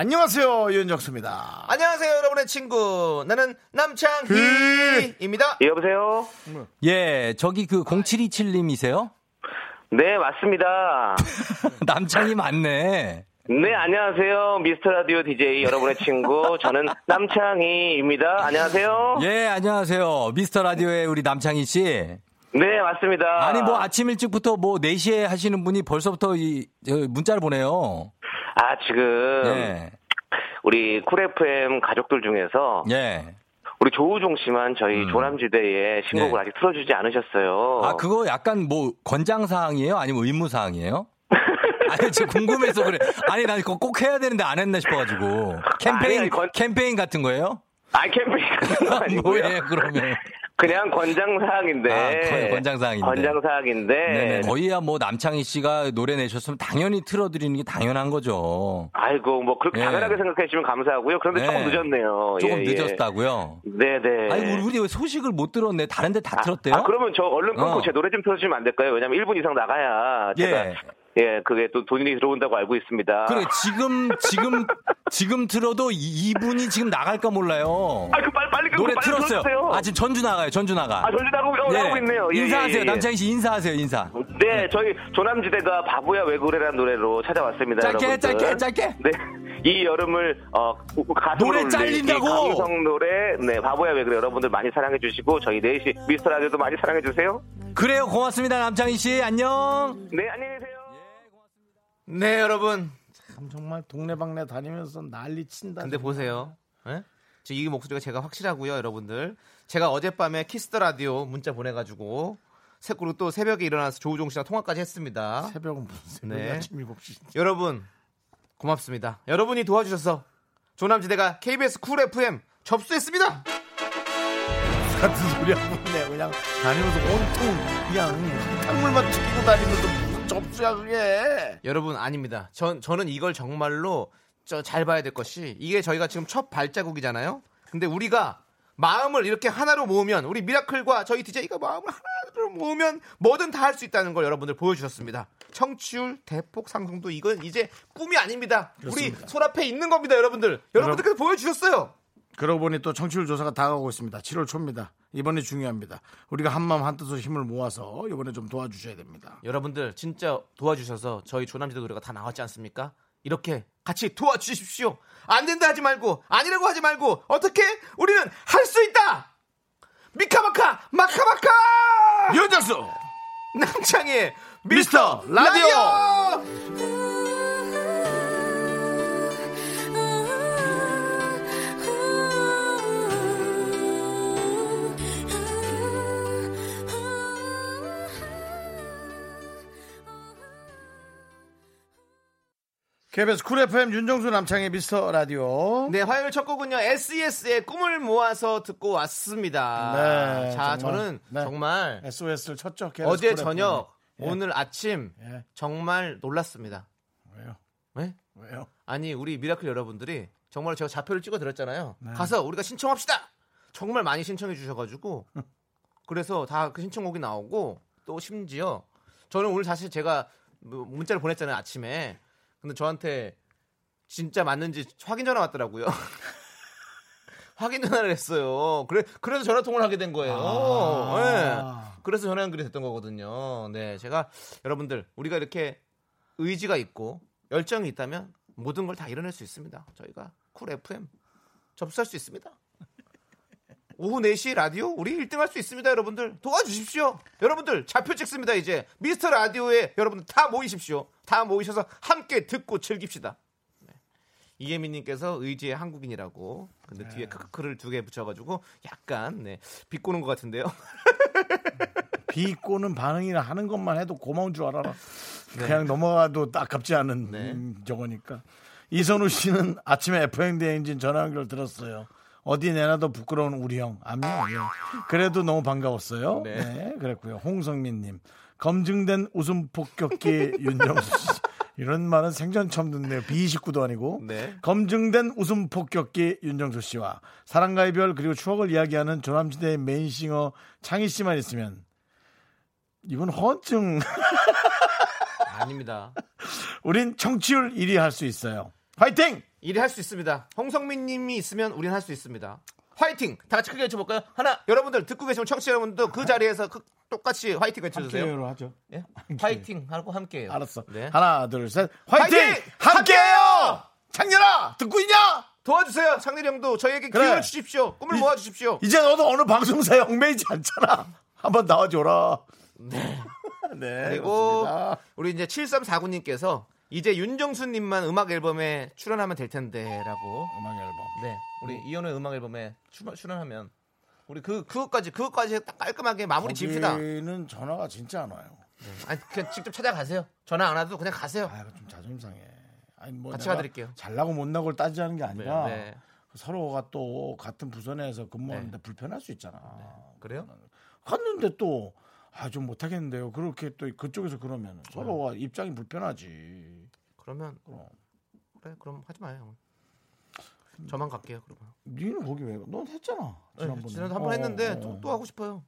안녕하세요 윤정수입니다. 안녕하세요, 여러분의 친구. 나는 남창희입니다. 예, 여보세요? 예, 저기 그 0727님이세요? 네, 맞습니다. 남창이 맞네. 네, 안녕하세요. 미스터 라디오 DJ 여러분의 친구. 저는 남창희입니다. 안녕하세요. 예, 안녕하세요. 미스터 라디오의 우리 남창희 씨. 네, 맞습니다. 아니, 뭐 아침 일찍부터 뭐 4시에 하시는 분이 벌써부터 이, 저 문자를 보내요. 아, 지금 예. 우리 Cool FM 가족들 중에서 예. 우리 조우종 씨만 저희 조남지대에 신곡을 네. 아직 틀어주지 않으셨어요. 아, 그거 약간 뭐 권장사항이에요? 아니면 의무사항이에요? 아니, 지금 궁금해서 그래. 아니, 난 그거 꼭 해야 되는데 안 했나 싶어가지고. 캠페인, 아니, 아니, 권- 캠페인 같은 거예요? 아, 캠페인 아니고요. 뭐예요, 그러면? 그냥 권장사항인데. 아, 권- 권장사항인데. 권장사항인데. 네네. 거의야 뭐 남창희 씨가 노래 내셨으면 당연히 틀어드리는 게 당연한 거죠. 아이고, 뭐, 그렇게 예. 당연하게 생각해 주시면 감사하고요. 그런데 네. 조금 늦었네요. 조금 예, 예. 늦었다고요? 네네. 아니, 우리, 왜 소식을 못 들었네. 다른 데다 틀었대요? 아, 그러면 저 얼른 끊고 어. 제 노래 좀 틀어주시면 안 될까요? 왜냐면 1분 이상 나가야 제가 예. 예, 그게 또 돈이 들어온다고 알고 있습니다. 그래, 지금, 지금, 지금 들어도 이- 이분이 지금 나갈까 몰라요. 아, 그 빨리 빨리 끊고 노래 빨리 틀었어요. 틀어주세요. 아, 지금 전주 나가요, 전주 나가. 아, 전주 나가고 어, 나오고 있네요. 예, 인사하세요. 예, 예. 남창희 씨 인사하세요, 인사. 네, 저희 조남지대가 바보야 왜 그래라는 노래로 찾아왔습니다. 짧게, 여러분들. 짧게, 짧게. 네. 이 여름을 어 노래 잘린다고! 이 감성 노래 네 바보야 왜 그래 여러분들 많이 사랑해 주시고 저희 4시 미스터 라디오도 많이 사랑해 주세요. 그래요, 고맙습니다, 남창희 씨. 안녕. 네 안녕히 계세요. 네, 여러분. 참 정말 동네방네 다니면서 난리 친다. 근데 보세요. 예? 지금 이 목소리가 제가 확실하고요, 여러분들. 제가 어젯밤에 Kiss the Radio 문자 보내가지고 새- 그리고 또 새벽에 일어나서 조우종 씨랑 통화까지 했습니다. 새벽은 무슨 새벽 네. 아침 7시. 여러분 고맙습니다. 여러분이 도와주셔서 조남지대가 KBS 쿨 FM 접수했습니다. 같은 소리 하고 있네. 그냥 다니면서 온통 그냥 탕물만 튀기고 다니면서 접수야 그게. 여러분 아닙니다. 전 저는 이걸 정말로 저 잘 봐야 될 것이 이게 저희가 지금 첫 발자국이잖아요. 근데 우리가 마음을 이렇게 하나로 모으면 우리 미라클과 저희 DJ가 마음을 하나로 모으면 뭐든 다 할 수 있다는 걸 여러분들 보여주셨습니다. 청취율 대폭 상승도 이건 이제 꿈이 아닙니다. 그렇습니다. 우리 손 앞에 있는 겁니다, 여러분들. 여러분들께서 보여주셨어요. 그러고 보니 또 청취율 조사가 다가오고 있습니다. 7월 초입니다. 이번이 중요합니다. 우리가 한마음 한뜻으로 힘을 모아서 이번에 좀 도와주셔야 됩니다. 여러분들 진짜 도와주셔서 저희 조남지대 노래가 다 나왔지 않습니까? 이렇게 같이 도와주십시오. 안 된다 하지 말고 아니라고 하지 말고 어떻게 우리는 할 수 있다. 미카마카 마카마카 윤정수 남창희 미스터 미스터 라디오! 라디오. KBS Cool FM 윤정수 남창희의 미스터 라디오. 네 화요일 첫 곡은요 SES의 꿈을 모아서 듣고 왔습니다. 네, 자 정말, 저는 네. 정말 SOS를 쳤죠. 어제 쿨 저녁. 예. 오늘 아침 예. 정말 놀랐습니다. 왜요? 네? 왜요? 아니 우리 Miracle 여러분들이 정말 제가 좌표를 찍어 드렸잖아요. 네. 가서 우리가 신청합시다. 정말 많이 신청해 주셔 가지고 그래서 다 그 신청곡이 나오고 또 심지어 저는 오늘 사실 제가 뭐 문자를 보냈잖아요 아침에. 근데 저한테 진짜 맞는지 확인 전화 왔더라고요. 확인 전화를 했어요. 그래 그래서 전화 통화를 하게 된 거예요. 아. 네. 그래서 전화 연결이 됐던 거거든요. 네, 제가 여러분들 우리가 이렇게 의지가 있고 열정이 있다면 모든 걸 다 이뤄낼 수 있습니다. 저희가 Cool FM 접수할 수 있습니다. 오후 4시 라디오 우리 1등 할 수 있습니다, 여러분들. 도와주십시오. 여러분들 좌표 찍습니다, 이제. 미스터 라디오에 여러분들 다 모이십시오. 다 모이셔서 함께 듣고 즐깁시다. 네. 이예민 님께서 의지의 한국인이라고. 근데 뒤에 크크크를 두 개 붙여 가지고 약간 네, 비꼬는 것 같은데요. 비꼬는 반응이나 하는 것만 해도 고마운 줄 알아라. 그냥 넘어가도 아깝지 않은 네. 음, 저거니까. 이선우 씨는 아침에 FM 대행진 전화 연결 들었어요. 어디 내놔도 부끄러운 우리 형. 아니요. 예. 그래도 너무 반가웠어요. 네. 네. 그랬고요. 홍성민님. 검증된 웃음 폭격기 윤정수 씨. 이런 말은 생전 처음 듣네요. B29도 아니고. 네. 검증된 웃음 폭격기 윤정수 씨와 사랑과 이별 그리고 추억을 이야기하는 조남지대의 메인싱어 창희 씨만 있으면 이건 허증. 아닙니다. 우린 청취율 1위 할 수 있어요. 화이팅! 일이 할수 있습니다. 홍성민 님이 있으면 우리는 할수 있습니다. 화이팅! 다 같이 크게 외쳐볼까요? 하나, 여러분들 듣고 계시면 청취자 여러분도 그 자리에서 그- 똑같이 화이팅 외쳐주세요. 함께로 하죠. 예? 화이팅 하고 함께해요. 알았어. 네. 하나, 둘, 셋. 화이팅! 화이팅! 함께해요! 창렬아! 듣고 있냐? 도와주세요. 창렬이 형도 저희에게 그래. 기회를 주십시오. 꿈을 이- 모아주십시오. 이제 너도 어느 방송사에 얽매이지 않잖아. 한번 나와줘라. 네. 네. 그리고 그렇습니다. 우리 이제 7349님께서 이제 윤정수님만 음악 앨범에 출연하면 될 텐데라고. 음악 앨범. 네, 우리 이현우의 음악 앨범에 출연, 출연하면 우리 그 그것까지 그것까지 딱 깔끔하게 마무리 집시다. 거기는 전화가 진짜 안 와요. 아니 그냥 직접 찾아가세요. 전화 안 와도 그냥 가세요. 아, 좀 자존심 상해. 아니 뭐 같이 가드릴게요. 잘 나고 못 나고를 따지자는 게 아니라 네, 네. 서로가 또 같은 부서 내에서 근무하는데 불편할 수 있잖아. 그래요? 갔는데 또 아 좀 못하겠는데요. 그렇게 또 그쪽에서 그러면 서로가 입장이 불편하지. 그러면 그럼. 그래 그럼 하지 마요. 저만 갈게요. 그러면. 니는 거기 왜? 가? 넌 했잖아. 지난번에. 네, 지난번에 한번 어, 했는데 어, 또, 어. 또 하고 싶어요.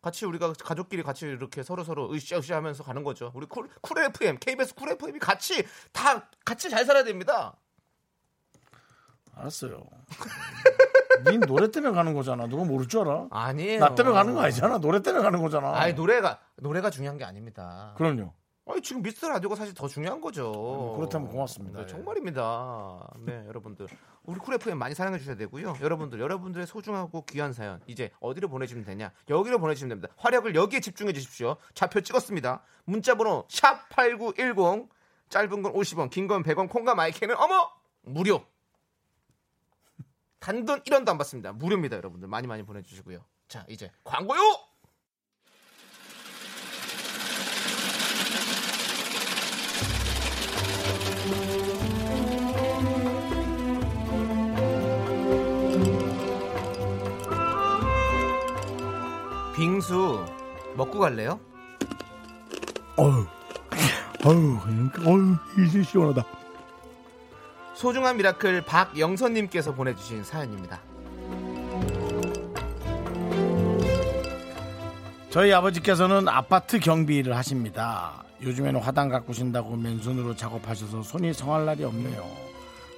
같이 우리가 가족끼리 같이 이렇게 서로 서로 으쌰으쌰 하면서 가는 거죠. 우리 Cool, Cool FM, KBS Cool FM이 같이 다 같이 잘 살아야 됩니다. 알았어요. 니 노래 때문에 가는 거잖아. 누가 모를 줄 알아? 아니에요. 나 때문에 가는 거 아니잖아. 노래 때문에 가는 거잖아. 아니 노래가 노래가 중요한 게 아닙니다. 그럼요. 아니 지금 미스터 라디오가 사실 더 중요한 거죠. 음, 그렇다면 고맙습니다. 네, 예. 정말입니다. 네, 여러분들 우리 쿨 FM 많이 사랑해 주셔야 되고요. 여러분들 여러분들의 소중하고 귀한 사연 이제 어디로 보내주면 되냐? 여기로 보내주시면 됩니다. 화력을 여기에 집중해 주십시오. 좌표 찍었습니다. 문자번호 샵 #8910 짧은 건 50원, 긴 건 100원, 콩과 마이크는 어머 무료. 단돈 1원도 안 받습니다. 무료입니다, 여러분들 많이 많이 보내주시고요. 자, 이제 광고요. 빙수 먹고 갈래요? 어휴. 어휴, 어휴, 이제 시원하다. 소중한 Miracle 박영선님께서 보내주신 사연입니다. 저희 아버지께서는 아파트 경비 일을 하십니다. 요즘에는 화단 가꾸신다고 맨손으로 작업하셔서 손이 성할 날이 없네요.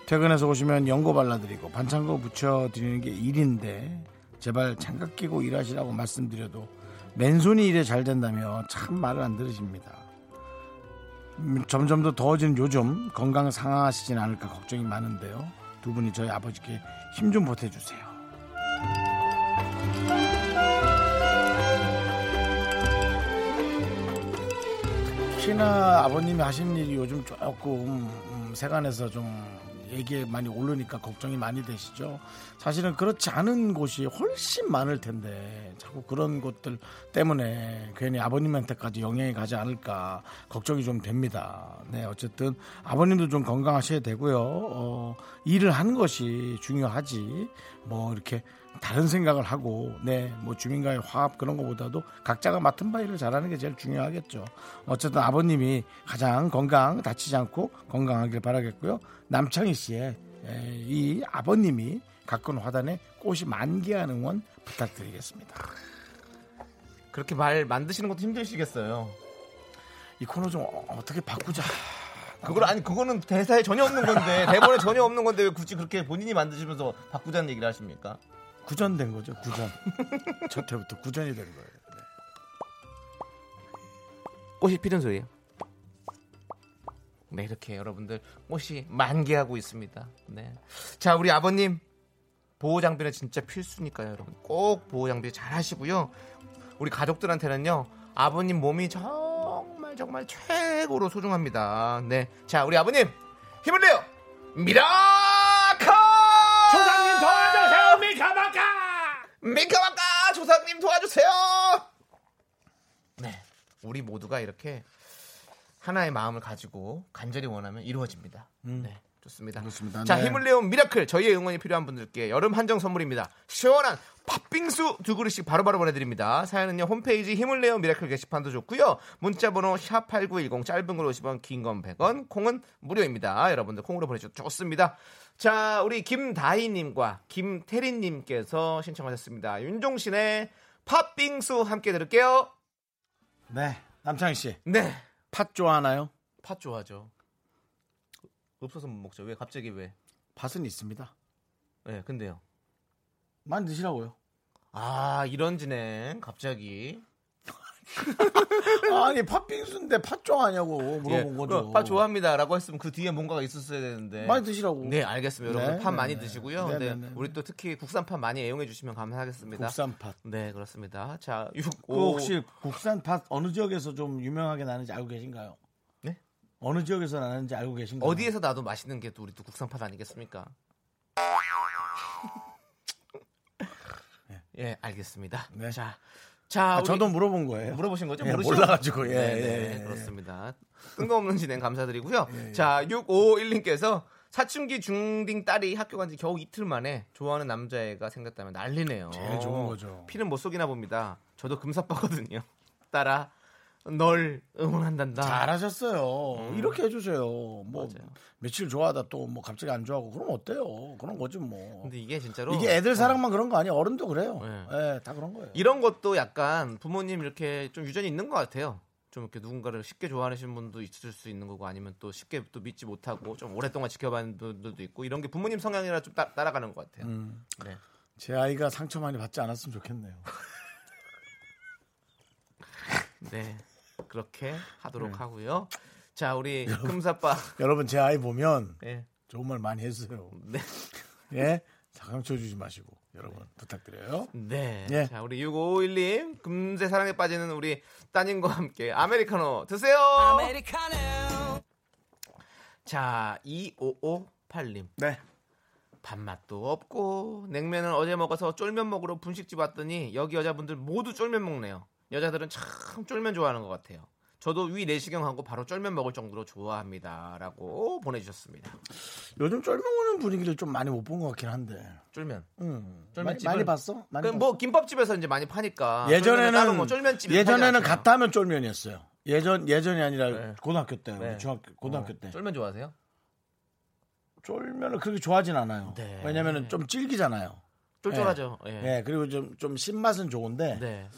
퇴근해서 오시면 연고 발라드리고 반창고 붙여드리는 게 일인데 제발 장갑 끼고 일하시라고 말씀드려도 맨손이 일에 잘 된다며 참 말을 안 들으십니다. 음, 점점 더 더워지는 요즘 건강 상하시진 않을까 걱정이 많은데요. 두 분이 저희 아버지께 힘 좀 보태주세요. 특히나 아버님이 하시는 일이 요즘 조금 음, 세간에서 좀 얘기에 많이 오르니까 걱정이 많이 되시죠. 사실은 그렇지 않은 곳이 훨씬 많을 텐데 자꾸 그런 곳들 때문에 괜히 아버님한테까지 영향이 가지 않을까 걱정이 좀 됩니다. 네, 어쨌든 아버님도 좀 건강하셔야 되고요. 어, 일을 하는 것이 중요하지. 뭐 이렇게 다른 생각을 하고 네뭐 주민과의 화합 그런 것보다도 각자가 맡은 바 일을 잘하는 게 제일 중요하겠죠. 어쨌든 아버님이 가장 건강 다치지 않고 건강하길 바라겠고요. 남창희 씨의 에, 이 아버님이 가꾼 화단에 꽃이 만개하는 원 부탁드리겠습니다. 그렇게 말 만드시는 것도 힘드시겠어요. 이 코너 좀 어- 어떻게 바꾸자. 그걸 아니 그거는 대사에 전혀 없는 건데 대본에 전혀 없는 건데 왜 굳이 그렇게 본인이 만드시면서 바꾸자는 얘기를 하십니까? 구전된 거죠. 구전. 첫 해부터 구전이 된 거예요. 네. 꽃이 피는 소리예요. 네 이렇게 여러분들 꽃이 만개하고 있습니다. 네. 자 우리 아버님 보호 장비는 진짜 필수니까요, 여러분. 꼭 보호 장비 잘 하시고요. 우리 가족들한테는요 아버님 몸이 정말 정말 최고로 소중합니다. 네. 자 우리 아버님 힘을 내요. 미라 미카마카 조상님 도와주세요. 네, 우리 모두가 이렇게 하나의 마음을 가지고 간절히 원하면 이루어집니다. 네, 좋습니다. 그렇습니다. 자, 네. 힘을 내요 Miracle 저희의 응원이 필요한 분들께 여름 한정 선물입니다. 시원한 팥빙수 두 그릇씩 바로바로 보내드립니다. 사연은요 홈페이지 힘을 내요 Miracle 게시판도 좋고요. 문자번호 샵 #8910 짧은 건 50원, 긴 건 100원, 콩은 무료입니다. 여러분들 콩으로 보내주셔도 좋습니다. 자, 우리 김다희님과 김태린님께서 신청하셨습니다. 윤종신의 팥빙수 함께 들을게요. 네. 남창희 씨. 네, 팥 좋아하나요? 팥 좋아하죠. 없어서 못 먹죠. 왜 갑자기 왜? 팥은 있습니다. 네, 근데요. 많이 드시라고요. 아, 이런 진행 갑자기. 아니 팥빙수인데 팥 좋아하냐고 물어본 예, 거죠. 팥 좋아합니다라고 했으면 그 뒤에 뭔가가 있었어야 되는데. 많이 드시라고. 네, 알겠습니다. 네, 여러분 팥 네, 많이 네. 드시고요. 네, 네, 네, 네. 우리 또 특히 국산 팥 많이 애용해 주시면 감사하겠습니다. 국산 팥. 네, 그렇습니다. 자, 6 그 혹시 국산 팥 어느 지역에서 좀 유명하게 나는지 알고 계신가요? 네? 어느 지역에서 나는지 알고 계신가요? 어디에서 나도 맛있는 게 또 우리 또 국산 팥 아니겠습니까? 예, 알겠습니다. 네. 자, 자, 아, 우리 저도 물어본 거예요. 물어보신 거죠? 예, 모르시죠? 몰라가지고 예, 네, 예, 네, 예. 그렇습니다. 뜬금없는 진행 감사드리고요. 예, 자, 6551님께서 사춘기 중딩 딸이 학교 간 지 겨우 이틀 만에 좋아하는 남자애가 생겼다면 난리네요. 제일 좋은 거죠. 피는 못 속이나 봅니다. 저도 금사빠거든요. 딸아, 널 응원한단다. 잘하셨어요. 이렇게 해주세요. 뭐 음. 맞아요. 며칠 좋아하다 또 뭐 갑자기 안 좋아하고 그럼 어때요? 그런 거지 뭐. 근데 이게 진짜로 이게 애들 사랑만 그런 거 아니에요? 어른도 그래요. 네. 예, 다 그런 거예요. 이런 것도 약간 부모님 이렇게 좀 유전이 있는 것 같아요. 좀 이렇게 누군가를 쉽게 좋아하시는 분도 있을 수 있는 거고 아니면 또 쉽게 또 믿지 못하고 좀 오랫동안 지켜봤는 분들도 있고 이런 게 부모님 성향이라 좀 따, 라가는것 같아요. 음, 네. 제 아이가 상처 많이 받지 않았으면 좋겠네요. 네. 그렇게 하도록 네. 하고요. 자, 우리 금사빠. 여러분 제 아이 보면 네. 좋은 말 많이 해주세요. 네. 예, 상처 주지 마시고 여러분 부탁드려요. 네. 예. 자, 우리 6551님, 금세 사랑에 빠지는 우리 따님과 함께 아메리카노 드세요. 자, 2558님. 네. 밥맛도 없고 냉면은 어제 먹어서 쫄면 먹으러 분식집 왔더니 여기 여자분들 모두 쫄면 먹네요. 여자들은 참 쫄면 좋아하는 것 같아요. 저도 위 내시경하고 바로 쫄면 먹을 정도로 좋아합니다라고 보내주셨습니다. 요즘 쫄면 먹는 분위기를 좀 많이 못 본 것 같긴 한데. 쫄면. 음. 쫄면 많이, 많이 봤어? 많이 그뭐 김밥집에서 이제 많이 파니까 봤어? 예전에는 뭐 쫄면집 예전에는 갔다 하면 쫄면이었어요. 예전 예전이 아니라 네. 고등학교 때, 네. 중학교 고등학교 때 쫄면 좋아하세요? 쫄면을 그렇게 좋아하진 않아요. 네. 왜냐면은 좀 질기잖아요. 쫄쫄하죠. 예. 네, 그리고 좀 좀 신맛은 좋은데 네.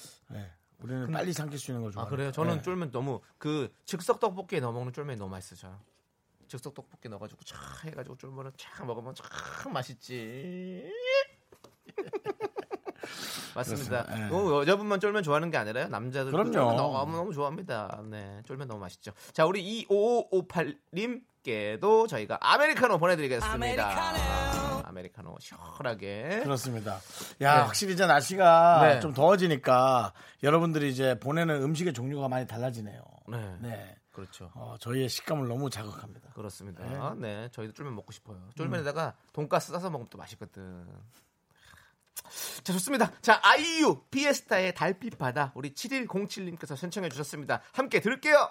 네, 우리는 빨리 삼킬 수 있는 걸아 좋아해요. 그래요? 저는 쫄면 너무 그 즉석 떡볶이에 넣어 먹는 쫄면이 너무 맛있어요. 즉석 떡볶이 넣어가지고 차 해가지고 쫄면을 쫙 먹으면 참 맛있지. 맞습니다. 어, 여자분만 쫄면 좋아하는 게 아니라요. 남자들도 그럼요. 너무 너무 좋아합니다. 네, 쫄면 너무 맛있죠. 자, 우리 2558님 께도 저희가 아메리카노 보내드리겠습니다. 아메리카노, 시원하게. 그렇습니다. 야, 네. 확실히 이제 날씨가 네. 좀 더워지니까 여러분들이 이제 보내는 음식의 종류가 많이 달라지네요. 네, 네. 그렇죠. 어, 저희의 식감을 너무 자극합니다. 그렇습니다. 네. 저희도 쫄면 먹고 싶어요. 쫄면에다가 돈가스 싸서 먹으면 또 맛있거든. 자, 좋습니다. 자, 아이유 피에스타의 달빛 바다 우리 7107님께서 신청해 주셨습니다. 함께 들을게요.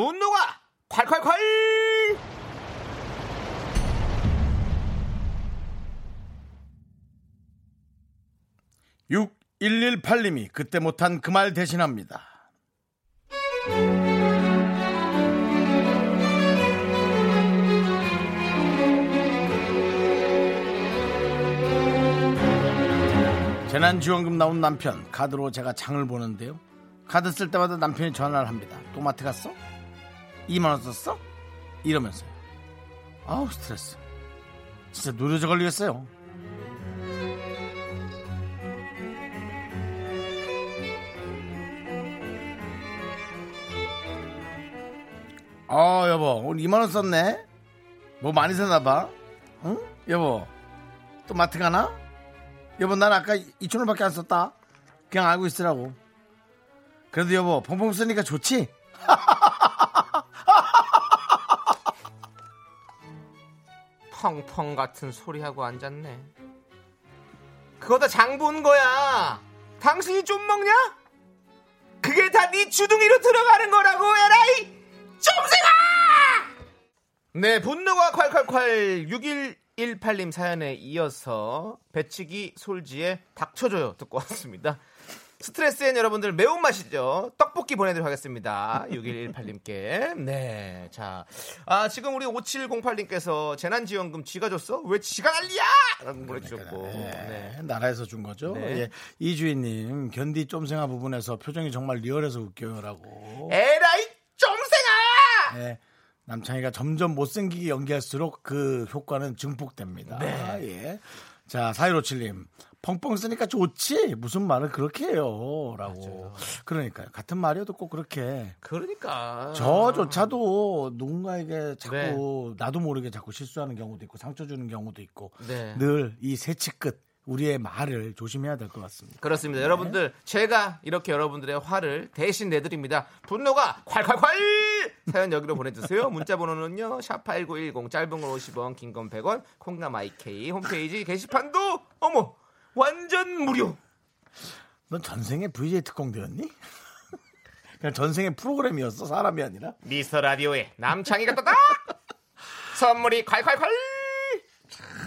분노가 콸콸콸! 육 118님이 그때 못한 그 말 대신합니다. 재난지원금 나온 남편 카드로 제가 장을 보는데요. 카드 쓸 때마다 남편이 전화를 합니다. 또 마트 갔어? 2만원 썼어? 이러면서 아우, 스트레스. 진짜 노려져 걸리겠어요. 아, 여보, 오늘 2만원 썼네? 뭐 많이 사나봐? 응? 여보, 또 마트 가나? 여보, 난 아까 2천원 밖에 안 썼다. 그냥 알고 있으라고. 그래도 여보, 펑펑 쓰니까 좋지? 펑펑 같은 소리 하고 앉았네. 그거 다 장 본 거야. 당신이 좀 먹냐? 그게 다 네 주둥이로 들어가는 거라고 에라이 좀생아! 네 분노가 콸콸콸 6118님 사연에 이어서 배치기 솔지의 닥쳐줘요 듣고 왔습니다. 스트레스엔 여러분들 매운맛이죠. 떡볶이 보내드리도록 하겠습니다. 6118님께. 네. 자. 아, 지금 우리 5708님께서 재난지원금 쥐가 줬어? 왜 쥐가 난리야! 라고 보내주셨고. 네. 네, 나라에서 준 거죠. 네. 예, 이주인님 견디 쫌생아 부분에서 표정이 정말 리얼해서 웃겨요라고. 에라이 좀생아! 네, 남창희가 점점 못생기게 연기할수록 그 효과는 증폭됩니다. 네. 예. 자, 4157님. 펑펑 쓰니까 좋지? 무슨 말을 그렇게 해요? 라고. 그러니까요. 같은 말이어도 꼭 그렇게. 그러니까. 저조차도 누군가에게 자꾸 네. 나도 모르게 자꾸 실수하는 경우도 있고 상처 주는 경우도 있고 네. 늘이 새치 끝 우리의 말을 조심해야 될 것 같습니다. 그렇습니다. 여러분들, 제가 이렇게 여러분들의 화를 대신 내드립니다. 분노가 콸콸콸! 사연 여기로 보내주세요. 문자 번호는요, 샵8910, 짧은 건 50원, 긴 건 100원, 콩남 IK, 홈페이지 게시판도, 어머, 완전 무료! 넌 전생에 VJ 특공 되었니? 그냥 전생에 프로그램이었어 사람이 아니라 미스터 라디오에 남창희가 떴다! 선물이 콸콸콸!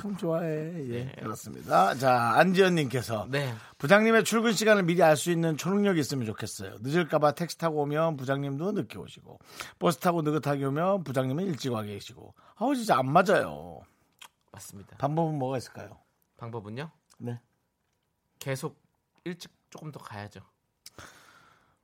참 좋아해 예 그렇습니다 자 안지연님께서 네. 부장님의 출근 시간을 미리 알 수 있는 초능력이 있으면 좋겠어요 늦을까봐 택시 타고 오면 부장님도 늦게 오시고 버스 타고 느긋하게 오면 부장님은 일찍 와 계시고 아우 진짜 안 맞아요 맞습니다. 방법은 뭐가 있을까요? 방법은요? 네 계속 일찍 조금 더 가야죠.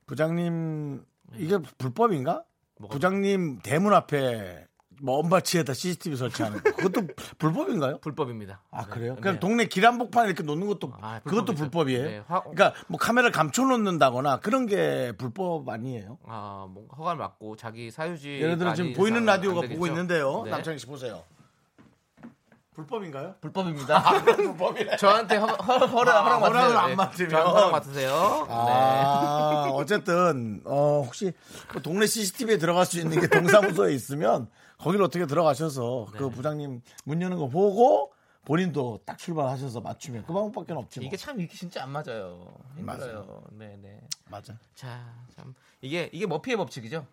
부장님 이게 불법인가? 뭐가- 부장님 대문 앞에 뭐 언바치에다 CCTV 설치하는 거. 그것도 불법인가요? 불법입니다. 아 네. 그래요? 네. 그냥 동네 길 한복판 이렇게 놓는 것도 아, 그것도. 불법이에요. 네, 화- 그러니까 뭐 카메라 감춰 놓는다거나 그런 게 불법 아니에요? 아, 뭐 허가를 받고 자기 사유지 예를 들어 지금 보이는 라디오가 보고 있는데요. 남창희 씨 보세요. 불법인가요? 불법입니다. 불법이네. 저한테 허, 허, 허락, 아, 허락 맡으세요. 허락을 안 네. 맡으면. 저한테 허락 맡으세요. 네. 아, 어쨌든 어, 혹시 뭐 동네 CCTV에 들어갈 수 있는 게 동사무소에 있으면 거기를 어떻게 들어가셔서 네. 그 부장님 문 여는 거 보고 본인도 딱 출발하셔서 맞추면 그 방법밖에 없지 뭐. 이게 참 이게 진짜 안 맞아요. 힘들어요. 네, 네. 맞아. 자, 참 이게 이게 머피의 법칙이죠.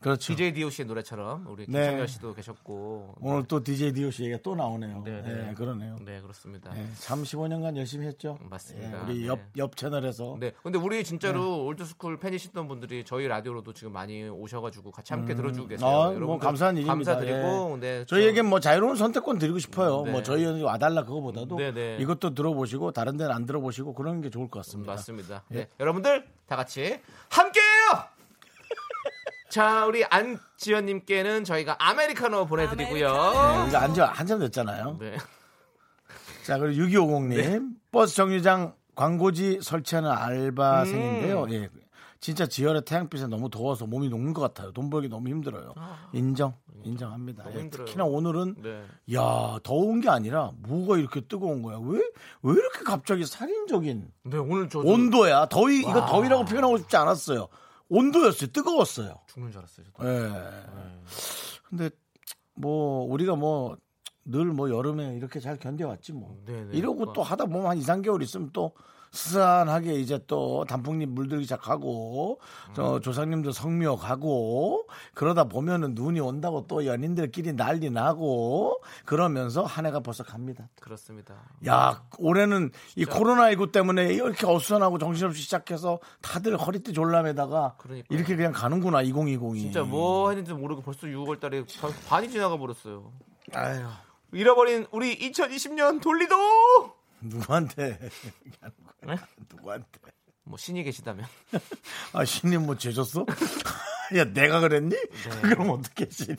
그렇죠. DJ DOC의 노래처럼 우리 네. 김창렬 씨도 계셨고. 오늘 또 DJ DOC 얘기가 또 나오네요. 네, 네, 네. 그러네요. 네, 그렇습니다. 네, 참 15년간 열심히 했죠. 맞습니다. 예, 우리 네. 옆, 옆 채널에서. 네. 근데 우리 진짜로 Old School 팬이시던 분들이 저희 라디오로도 지금 많이 오셔가지고 같이 함께 들어주고 계세요. 아, 뭐 여러분들 감사한 일입니다. 감사드리고, 예. 네. 저희에게 뭐 자유로운 선택권 드리고 싶어요. 네. 뭐 저희 와달라 그거보다도 네, 네. 이것도 들어보시고 다른 데는 안 들어보시고 그러는 게 좋을 것 같습니다. 맞습니다. 예. 네. 여러분들 다 같이 함께해요. 자, 우리 안지연님께는 저희가 아메리카노 보내드리고요. 네, 이거 한잔 한잔 됐잖아요. 네. 자, 그리고 6250님. 버스 정류장 광고지 설치하는 알바생인데요. 음. 예. 진짜 지열의 태양빛에 너무 더워서 몸이 녹는 것 같아요. 돈 벌기 너무 힘들어요. 인정. 인정합니다. 너무 예, 힘들어요. 특히나 오늘은 네. 야, 더운 게 아니라 뭐가 이렇게 뜨거운 거야. 왜? 왜 이렇게 갑자기 살인적인 네, 오늘 저 온도야. 더위 이거 와. 더위라고 표현하고 싶지 않았어요. 온도였어요. 뜨거웠어요. 죽는 줄 알았어요. 예. 근데 뭐 우리가 뭐늘뭐 여름에 이렇게 잘 견뎌왔지 뭐. 네네. 이러고 또 하다 보면 한 2, 3개월 있으면 또 스산하게 이제 또 단풍잎 물들기 시작하고 음. 저 조상님들 성묘 가고 그러다 보면은 눈이 온다고 또 연인들끼리 난리 나고 그러면서 한 해가 벌써 갑니다. 그렇습니다. 야, 올해는 이 코로나19 때문에 이렇게 어수선하고 정신없이 시작해서 다들 허리띠 졸라매다가 그러니까요. 이렇게 그냥 가는구나, 2020이. 진짜 뭐 했는지 모르고 벌써 6월 달에 반이 지나가 버렸어요. 아유, 잃어버린 우리 2020년 돌리도 누구한테. 네? 누구한테. 뭐 신이 계시다면 아, 신님 뭐 죄졌어? 야, 내가 그랬니? 그럼 어떻게 지니?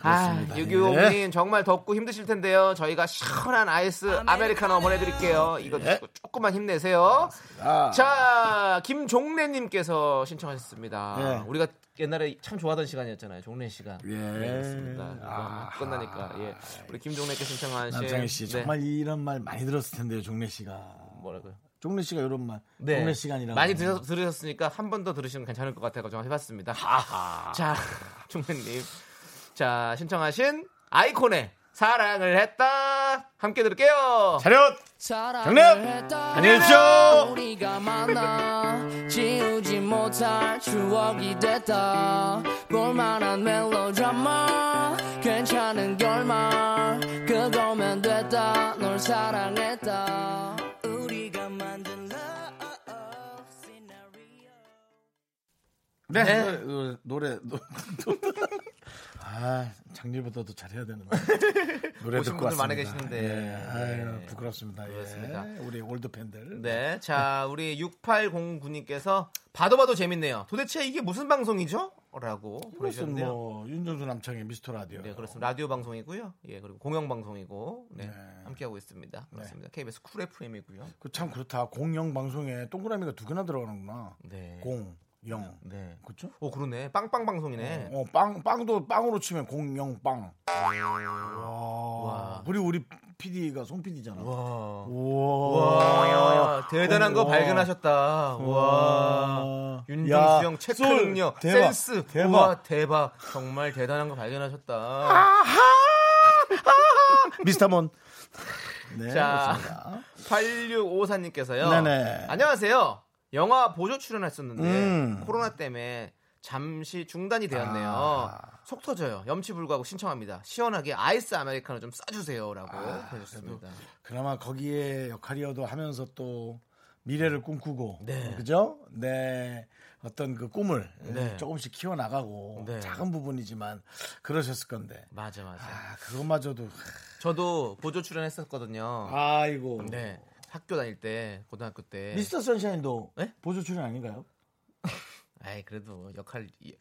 아, 그렇습니다. 예. 625님 정말 덥고 힘드실 텐데요. 저희가 시원한 아이스 아메리카노 보내드릴게요. 이거 예. 드시고 조금만 힘내세요. 아, 자, 김종래님께서 신청하셨습니다. 예. 우리가 옛날에 참 좋아하던 시간이었잖아요. 종래 시간. 예. 네, 그렇습니다. 아하. 끝나니까. 예. 우리 김종래께 신청하신. 남창희 씨 네. 정말 이런 말 많이 들었을 텐데요, 종래 씨가. 뭐라고요? 종래 씨가 이런 말. 네. 종래 시간이라고. 많이 들으, 들으셨으니까 한 번 더 들으시면 괜찮을 것 같아서 좀 해봤습니다. 자, 종래님. 자, 신청하신 아이콘의 사랑을 했다. 함께 들을게요. 차렷! 했다 안녕히 계십시오! 우리가 만나 지우지 못할 추억이 됐다 볼만한 멜로드라마 괜찮은 결말 그거면 됐다 널 사랑했다 네. 네. 노래, 노래, 노래. 노- 아, 작년부터도 잘해야 되는데. 노래 오신 분들 많이. 계시는데. 예. 아유, 네. 부끄럽습니다. 예. 그렇습니다. 우리 올드 팬들. 네. 자, 우리 6809님께서 봐도 봐도 재밌네요. 도대체 이게 무슨 방송이죠? 라고 이것은 보내주셨는데요. 뭐 윤정수 남창희의 미스터 라디오. 네, 그렇습니다. 라디오 방송이고요. 예, 그리고 공영 방송이고, 네, 네. 함께 하고 있습니다. 그렇습니다. KBS Cool FM이고요. 그 참 그렇다. 공영 방송에 동그라미가 두 개나 들어가는구나. 네. 공, 영. 네. 그렇죠? 오, 그러네. 빵빵 방송이네. 어, 빵 빵도 빵으로 치면 공영 빵. 와. 와. 그리고 우리 PD가 송 PD잖아. 와. 와, 대단한 거. 발견하셨다. 와. 와. 윤종수 야, 형 체크 쏠. 능력, 대박. 센스. 대박. 우와, 대박. 정말 대단한 거 발견하셨다. 미스터몬. 네. 자. 그렇습니다. 8654님께서요. 네네. 안녕하세요. 영화 보조 출연했었는데 음. 코로나 때문에 잠시 중단이 되었네요. 아. 속 터져요. 염치 불구하고 신청합니다. 시원하게 아이스 아메리카노 좀 싸주세요라고 아, 보내주셨습니다. 그나마 거기에 역할이어도 하면서 또 미래를 꿈꾸고 네. 그죠? 네. 어떤 그 꿈을 네. 조금씩 키워 나가고 네. 작은 부분이지만 그러셨을 건데. 맞아 맞아. 아, 그것마저도 저도 보조 출연했었거든요. 아이고. 네. 학교 다닐 때 고등학교 때. 미스터 선샤인도 네? 보조 출연 아닌가요? 아이 그래도 역할 이-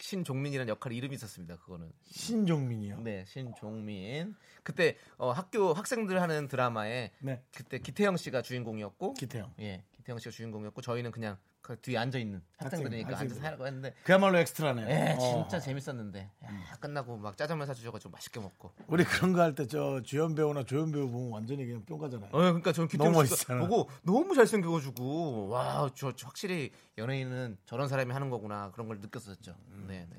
신종민이라는 역할 이름이 있었습니다. 그거는. 신종민이요. 네, 신종민. 그때 어, 학교 학생들 하는 드라마에 네. 그때 기태영 씨가 주인공이었고 기태형. 예, 기태영 씨가 주인공이었고 저희는 그냥 그 뒤에 앉아 있는 학생들이니까 학생, 앉아서 하라고 했는데 그야말로 엑스트라네요. 예, 어. 진짜 재밌었는데 야, 끝나고 막 짜장면 사주셔가지고 맛있게 먹고. 우리 그런 거 할 때 저 주연 배우나 조연 배우 보면 완전히 그냥 뿅 가잖아요. 어, 그러니까 저는 너무 멋있잖아. 보고 너무 잘생겨가지고 와, 저, 저 확실히 연예인은 저런 사람이 하는 거구나 그런 걸 느꼈었죠. 네, 네.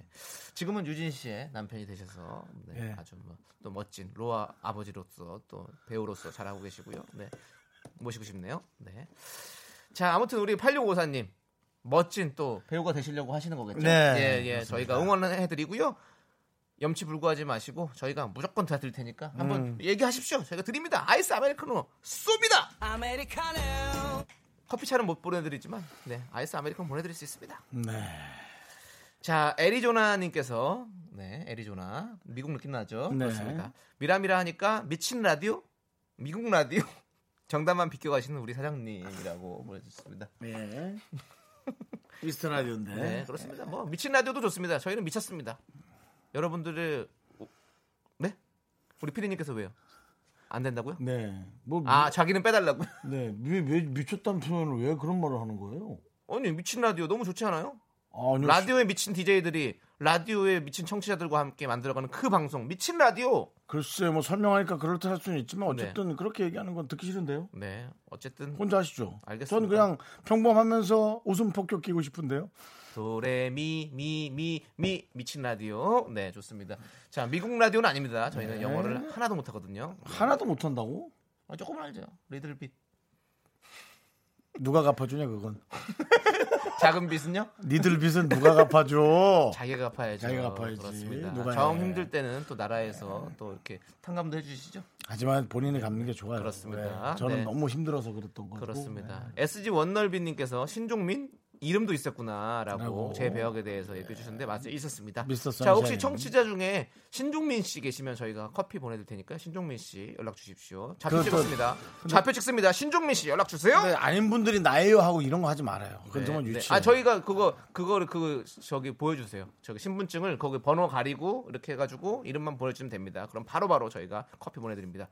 지금은 유진 씨의 남편이 되셔서 네, 예. 아주 뭐, 또 멋진 로아 아버지로서 또 배우로서 잘하고 계시고요. 네, 모시고 싶네요. 네. 자, 아무튼 우리 8654님 멋진 또 배우가 되시려고 하시는 거겠죠? 네, 예, 예. 저희가 응원해드리고요. 염치 불구하지 마시고 저희가 무조건 다 드릴 테니까 한번 음. 얘기하십시오. 저희가 드립니다. 아이스 아메리카노 쏩니다. 아메리카노 커피 차는 못 보내드리지만 네 아이스 아메리카노 보내드릴 수 있습니다. 네. 자 애리조나님께서 네 애리조나 미국 느낌 나죠? 네. 그렇습니다. 미라미라 하니까 미친 라디오 미국 라디오 정답만 비껴가시는 우리 사장님이라고 보내주셨습니다. 네. 미스터 라디오인데. 네, 그렇습니다. 뭐 미친 라디오도 좋습니다. 저희는 미쳤습니다. 여러분들의 오- 네? 우리 피디님께서 왜요? 안 된다고요? 네. 뭐아 자기는 빼달라고요? 네. 왜, 왜 미쳤다는 표현을 왜 그런 말을 하는 거예요? 아니 미친 라디오 너무 좋지 않아요? 아니, 라디오에 미친 DJ들이 라디오에 미친 청취자들과 함께 만들어가는 그 방송 미친 라디오. 글쎄 뭐 설명하니까 그렇다 할 수는 있지만 네. 어쨌든 그렇게 얘기하는 건 듣기 싫은데요. 네, 어쨌든 혼자 하시죠. 알겠습니다. 전 그냥 평범하면서 웃음 폭격 끼고 싶은데요. 도레미 미 미 미 미친 라디오. 네, 좋습니다. 자, 미국 라디오는 아닙니다. 저희는 네. 영어를 하나도 못 하거든요. 하나도 못 한다고? 아, 조금 알죠. 리들빛. 누가 갚아주냐 그건. 작은 빛은요? 니들 빚은 누가 갚아줘? 자기가 갚아야죠. 자기가 갚아야지. 그렇습니다. 누가 정 해. 힘들 때는 또 나라에서 또 이렇게 탕감도 해주시죠. 하지만 본인이 갚는 게 좋아요. 그렇습니다. 네. 저는 네. 너무 힘들어서 그랬던 거고. 그렇습니다. 네. SG 원널비님께서 신종민 이름도 있었구나라고 라고. 제 배역에 대해서 얘기해 주셨는데 맞아요 있었습니다. 미스터 자 혹시. 청취자 중에 신종민 씨 계시면 저희가 커피 보내드릴 테니까 신종민 씨 연락 주십시오. 좌표 그것도- 찍었습니다. 좌표 찍습니다. 신종민 씨 연락 주세요. 아닌 분들이 나예요 하고 이런 거 하지 말아요. 그건 정말 네, 네. 아 저희가 그거 그거를 그 저기 보여주세요. 저기 신분증을 거기 번호 가리고 이렇게 해가지고 이름만 보내주시면 됩니다. 그럼 바로 바로 저희가 커피 보내드립니다.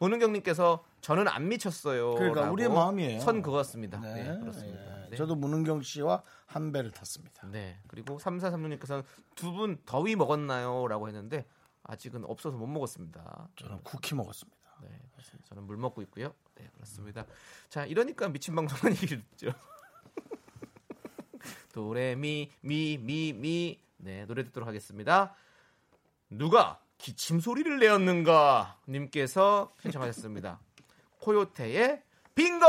문은경님께서 저는 안 미쳤어요. 그러니까 우리의 마음이에요. 선 그었습니다. 네, 네, 그렇습니다. 예. 네. 저도 문은경 씨와 한 배를 탔습니다. 네. 그리고 3436님께서는 두 분 더위 먹었나요? 라고 했는데 아직은 없어서 못 먹었습니다. 저는 쿠키 먹었습니다. 네, 그렇습니다. 저는 물 먹고 있고요. 네, 그렇습니다. 자, 이러니까 미친 방송한 얘기를 듣죠. 도레미 미 미 미. 네, 노래 듣도록 하겠습니다. 누가 기침 소리를 내었는가 님께서 신청하셨습니다. 코요테의 빙고!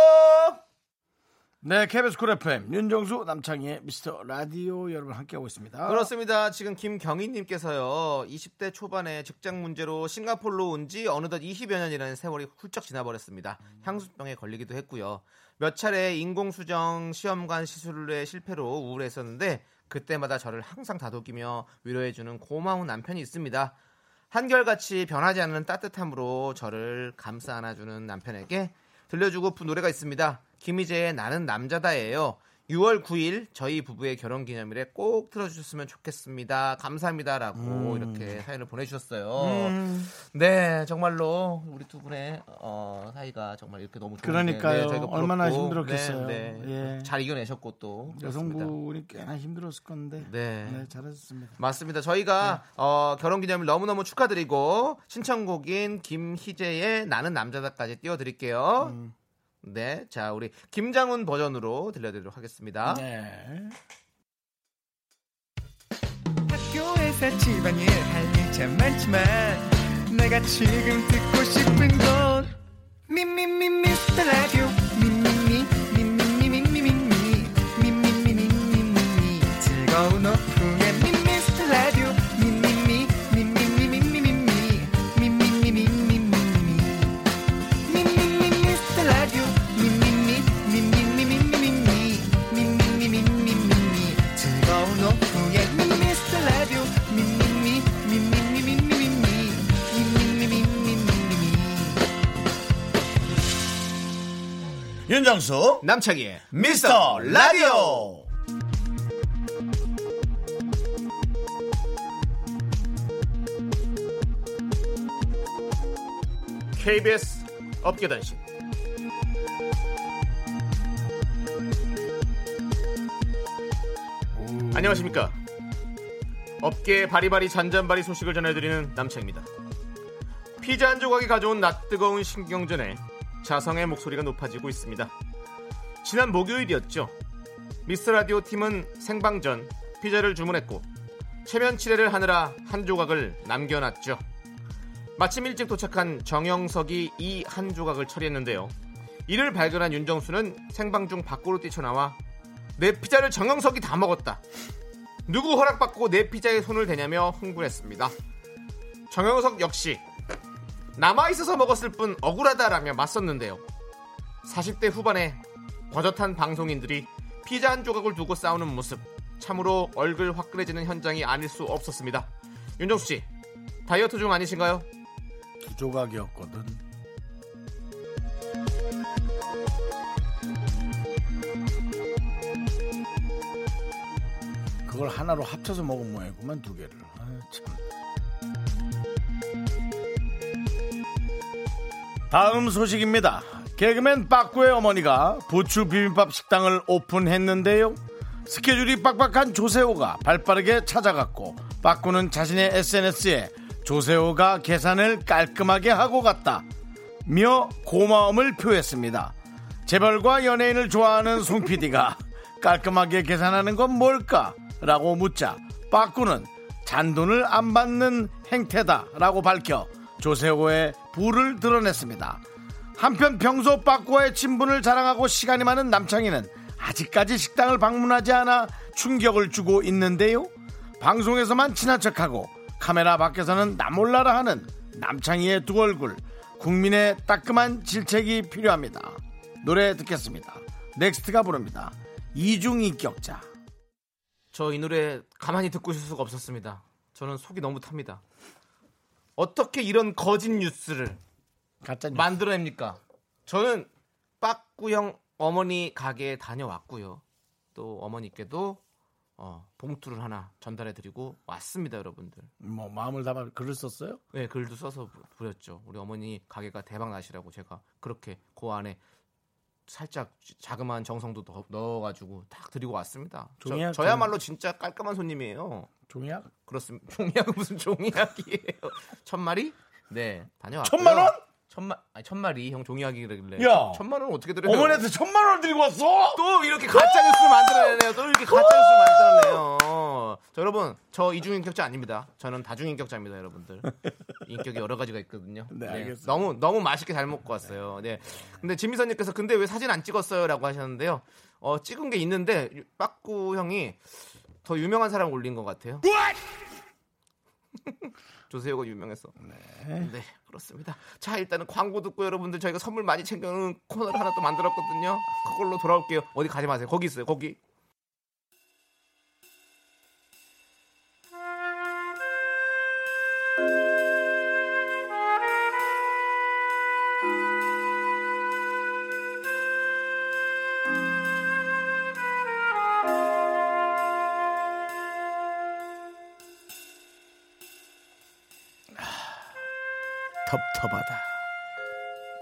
네, KBS 쿨 FM 윤정수 남창희의 미스터 라디오 여러분 함께하고 있습니다. 그렇습니다. 지금 김경희님께서요. 20대 초반에 직장 문제로 싱가폴로 온 지 어느덧 20여 년이라는 세월이 훌쩍 지나버렸습니다. 향수병에 걸리기도 했고요. 몇 차례 인공수정 시험관 시술의 실패로 우울했었는데 그때마다 저를 항상 다독이며 위로해주는 고마운 남편이 있습니다. 한결같이 변하지 않는 따뜻함으로 저를 감싸 안아주는 남편에게 들려주고픈 노래가 있습니다. 김희재의 나는 남자다예요. 6월 9일 저희 부부의 결혼 기념일에 꼭 틀어주셨으면 좋겠습니다. 감사합니다라고 음. 이렇게 사연을 보내주셨어요. 네, 정말로 우리 두 분의 어, 사이가 정말 이렇게 너무 좋은데 그러니까요. 네, 얼마나 힘들었겠어요. 네, 네. 예. 잘 이겨내셨고 또. 여성분이 꽤나 힘들었을 건데. 네. 네, 잘하셨습니다. 맞습니다. 저희가 어, 결혼 기념일 너무 너무 축하드리고 신청곡인 김희재의 나는 남자다까지 띄워드릴게요. 네, 자 우리 김장훈 버전으로 들려드리도록 하겠습니다. 네. 학교에서 집안일 할일참 많지만 내가 지금 듣고 싶은 건 미미미 미스터 라디오 미미미 미미미 미미미 미미미 미미미 즐거운 오후 윤정수 남창희의 미스터 라디오. KBS 업계단신. 안녕하십니까. 업계의 바리바리 잔잔바리 소식을 전해드리는 남창입니다. 피자 한 조각이 가져온 낯 뜨거운 신경전에 자성의 목소리가 높아지고 있습니다 지난 목요일이었죠 미스 라디오 팀은 생방전 피자를 주문했고 체면 치레를 하느라 한 조각을 남겨놨죠 마침 일찍 도착한 정영석이 이 한 조각을 처리했는데요. 이를 발견한 윤정수는 생방 중 밖으로 뛰쳐나와 내 피자를 정영석이 다 먹었다. 누구 허락받고 내 피자에 손을 대냐며 흥분했습니다. 정영석 역시 남아있어서 먹었을 뿐 억울하다라며 맞섰는데요. 40대 후반에 버젓한 방송인들이 피자 한 조각을 두고 싸우는 모습 참으로 얼굴 화끈해지는 현장이 아닐 수 없었습니다. 윤정수 씨 다이어트 중 아니신가요? 두 조각이었거든. 그걸 하나로 합쳐서 먹은 모양이구만 두 개를. 아, 참. 다음 소식입니다. 개그맨 빠꾸의 어머니가 부추 비빔밥 식당을 오픈했는데요. 스케줄이 빡빡한 조세호가 발빠르게 찾아갔고 빠꾸는 자신의 SNS에 조세호가 계산을 깔끔하게 하고 갔다. 며 고마움을 표했습니다. 재벌과 연예인을 좋아하는 송 PD가 깔끔하게 계산하는 건 뭘까? 라고 묻자 빠꾸는 잔돈을 안 받는 행태다 라고 밝혀 조세호의 부를 드러냈습니다. 한편 평소 빠꾸와의 친분을 자랑하고 시간이 많은 남창희는 아직까지 식당을 방문하지 않아 충격을 주고 있는데요. 방송에서만 친한 척하고 카메라 밖에서는 나몰라라 하는 남창희의 두 얼굴 국민의 따끔한 질책이 필요합니다. 노래 듣겠습니다. 넥스트가 부릅니다. 이중인격자. 저 이 노래 가만히 듣고 있을 수가 없었습니다. 저는 속이 너무 탑니다. 어떻게 이런 거짓 뉴스를 가짜 뉴스. 만들어냅니까? 저는 빠꾸형 어머니 가게에 다녀왔고요. 또 어머니께도 어, 봉투를 하나 전달해드리고 왔습니다, 여러분들. 뭐 마음을 담아 글을 썼어요? 네, 글도 써서 부- 부렸죠. 우리 어머니 가게가 대박 나시라고 제가 그렇게 그 안에 살짝 자그마한 정성도 더 넣어가지고 딱 드리고 왔습니다. 종이학 저, 야말로 진짜 깔끔한 손님이에요. 종이약? 그렇습니다. 종이학은 무슨 종이학이에요? 천 마리? 네, 다녀왔고요. 천만 원? 천마 아니 천 마리 형 종이학이길래 야. 천만 원 어떻게 드려요? 어머니한테 천만 원을 들고 왔어? 또 이렇게 가짜 뉴스를 만들어내네요. 또 이렇게 가짜 뉴스를 만들어내요. 자, 여러분, 저 이중인격자 아닙니다. 저는 다중인격자입니다, 여러분들. 인격이 여러 가지가 있거든요. 네, 알겠습니다. 너무 너무 맛있게 잘 먹고 왔어요. 네. 근데 지미선님께서 근데 왜 사진 안 찍었어요?라고 하셨는데요. 어, 찍은 게 있는데 빠꾸 형이 더 유명한 사람 올린 것 같아요. 조세호가 유명했어. 네. 그렇습니다. 자, 일단은 광고 듣고 여러분들 저희가 선물 많이 챙겨놓은 코너를 하나 또 만들었거든요. 그걸로 돌아올게요. 어디 가지 마세요. 거기 있어요. 거기. 텁텁하다.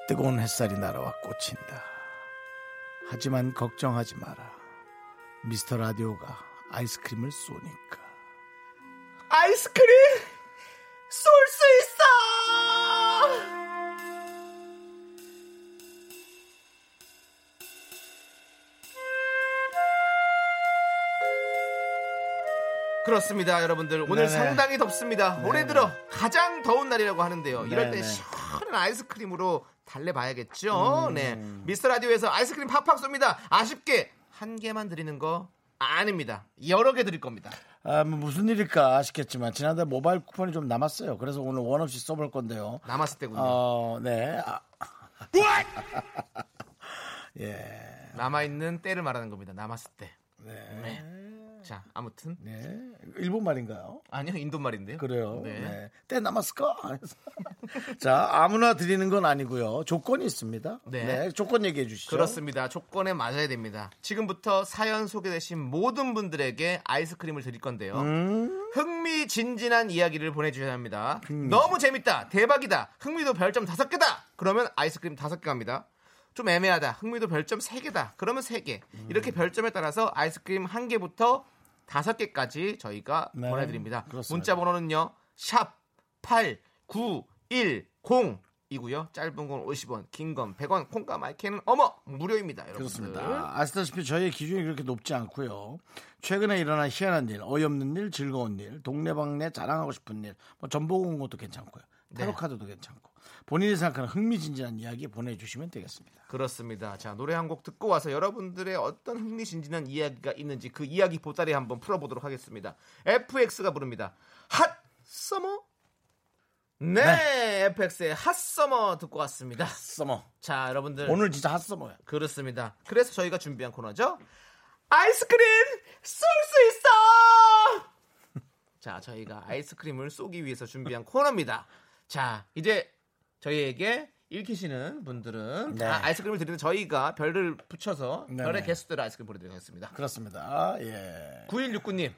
뜨거운 햇살이 날아와 꽂힌다. 하지만 걱정하지 마라. 미스터 라디오가 아이스크림을 쏘니까. 아이스크림 그렇습니다, 여러분들. 오늘 네네. 상당히 덥습니다. 올해 들어 가장 더운 날이라고 하는데요. 이럴 때 네네. 시원한 아이스크림으로 달래봐야겠죠. 네, 미스터 라디오에서 아이스크림 팍팍 쏩니다. 아쉽게 한 개만 드리는 거 아닙니다. 여러 개 드릴 겁니다. 아, 뭐 무슨 일일까 아시겠지만 지난달 모바일 쿠폰이 좀 남았어요. 그래서 오늘 원 없이 써볼 건데요. 남았을 때군요. 어, 네. 아. 예. 남아 있는 때를 말하는 겁니다. 남았을 때. 네. 네. 자, 아무튼. 네. 일본 말인가요? 아니요, 인도 말인데요. 그래요. 네. 네. 때 남았을까? 자, 아무나 드리는 건 아니고요. 조건이 있습니다. 네. 네. 조건 얘기해 주시죠. 그렇습니다. 조건에 맞아야 됩니다. 지금부터 사연 소개되신 모든 분들에게 아이스크림을 드릴 건데요. 음. 흥미진진한 이야기를 보내주셔야 합니다. 너무 재밌다, 대박이다, 흥미도 별점 다섯 개다. 그러면 아이스크림 다섯 개 갑니다. 좀 애매하다, 흥미도 별점 세 개다. 그러면 세 개. 음. 이렇게 별점에 따라서 아이스크림 한 개부터 다섯 개까지 저희가 네, 보내드립니다. 그렇습니다. 문자 번호는요. 샵 8910이고요. 짧은 건 50원, 긴 건 100원, 콩과 마이크는 어머 무료입니다. 여러분들. 그렇습니다. 아시다시피 저희의 기준이 그렇게 높지 않고요. 최근에 일어난 희한한 일, 어이없는 일, 즐거운 일, 동네방네 자랑하고 싶은 일, 뭐 점 보고 온 것도 괜찮고요. 네. 타로카드도 괜찮고 본인이 생각하는 흥미진진한 이야기 보내주시면 되겠습니다. 그렇습니다. 자 노래 한 곡 듣고 와서 여러분들의 어떤 흥미진진한 이야기가 있는지 그 이야기 보따리 한번 풀어보도록 하겠습니다. FX가 부릅니다. Hot Summer. 네, FX의 Hot Summer 듣고 왔습니다. Summer 자 여러분들 오늘 진짜 핫서머야. 그렇습니다. 그래서 저희가 준비한 코너죠. 아이스크림 쏠 수 있어. 자, 저희가 아이스크림을 쏘기 위해서 준비한 코너입니다. 자, 이제 저희에게 읽히시는 분들은 네. 다 아이스크림을 드리는 저희가 별을 붙여서 네. 별의 개수대로 아이스크림 보내드리겠습니다. 그렇습니다. 예. 9169님,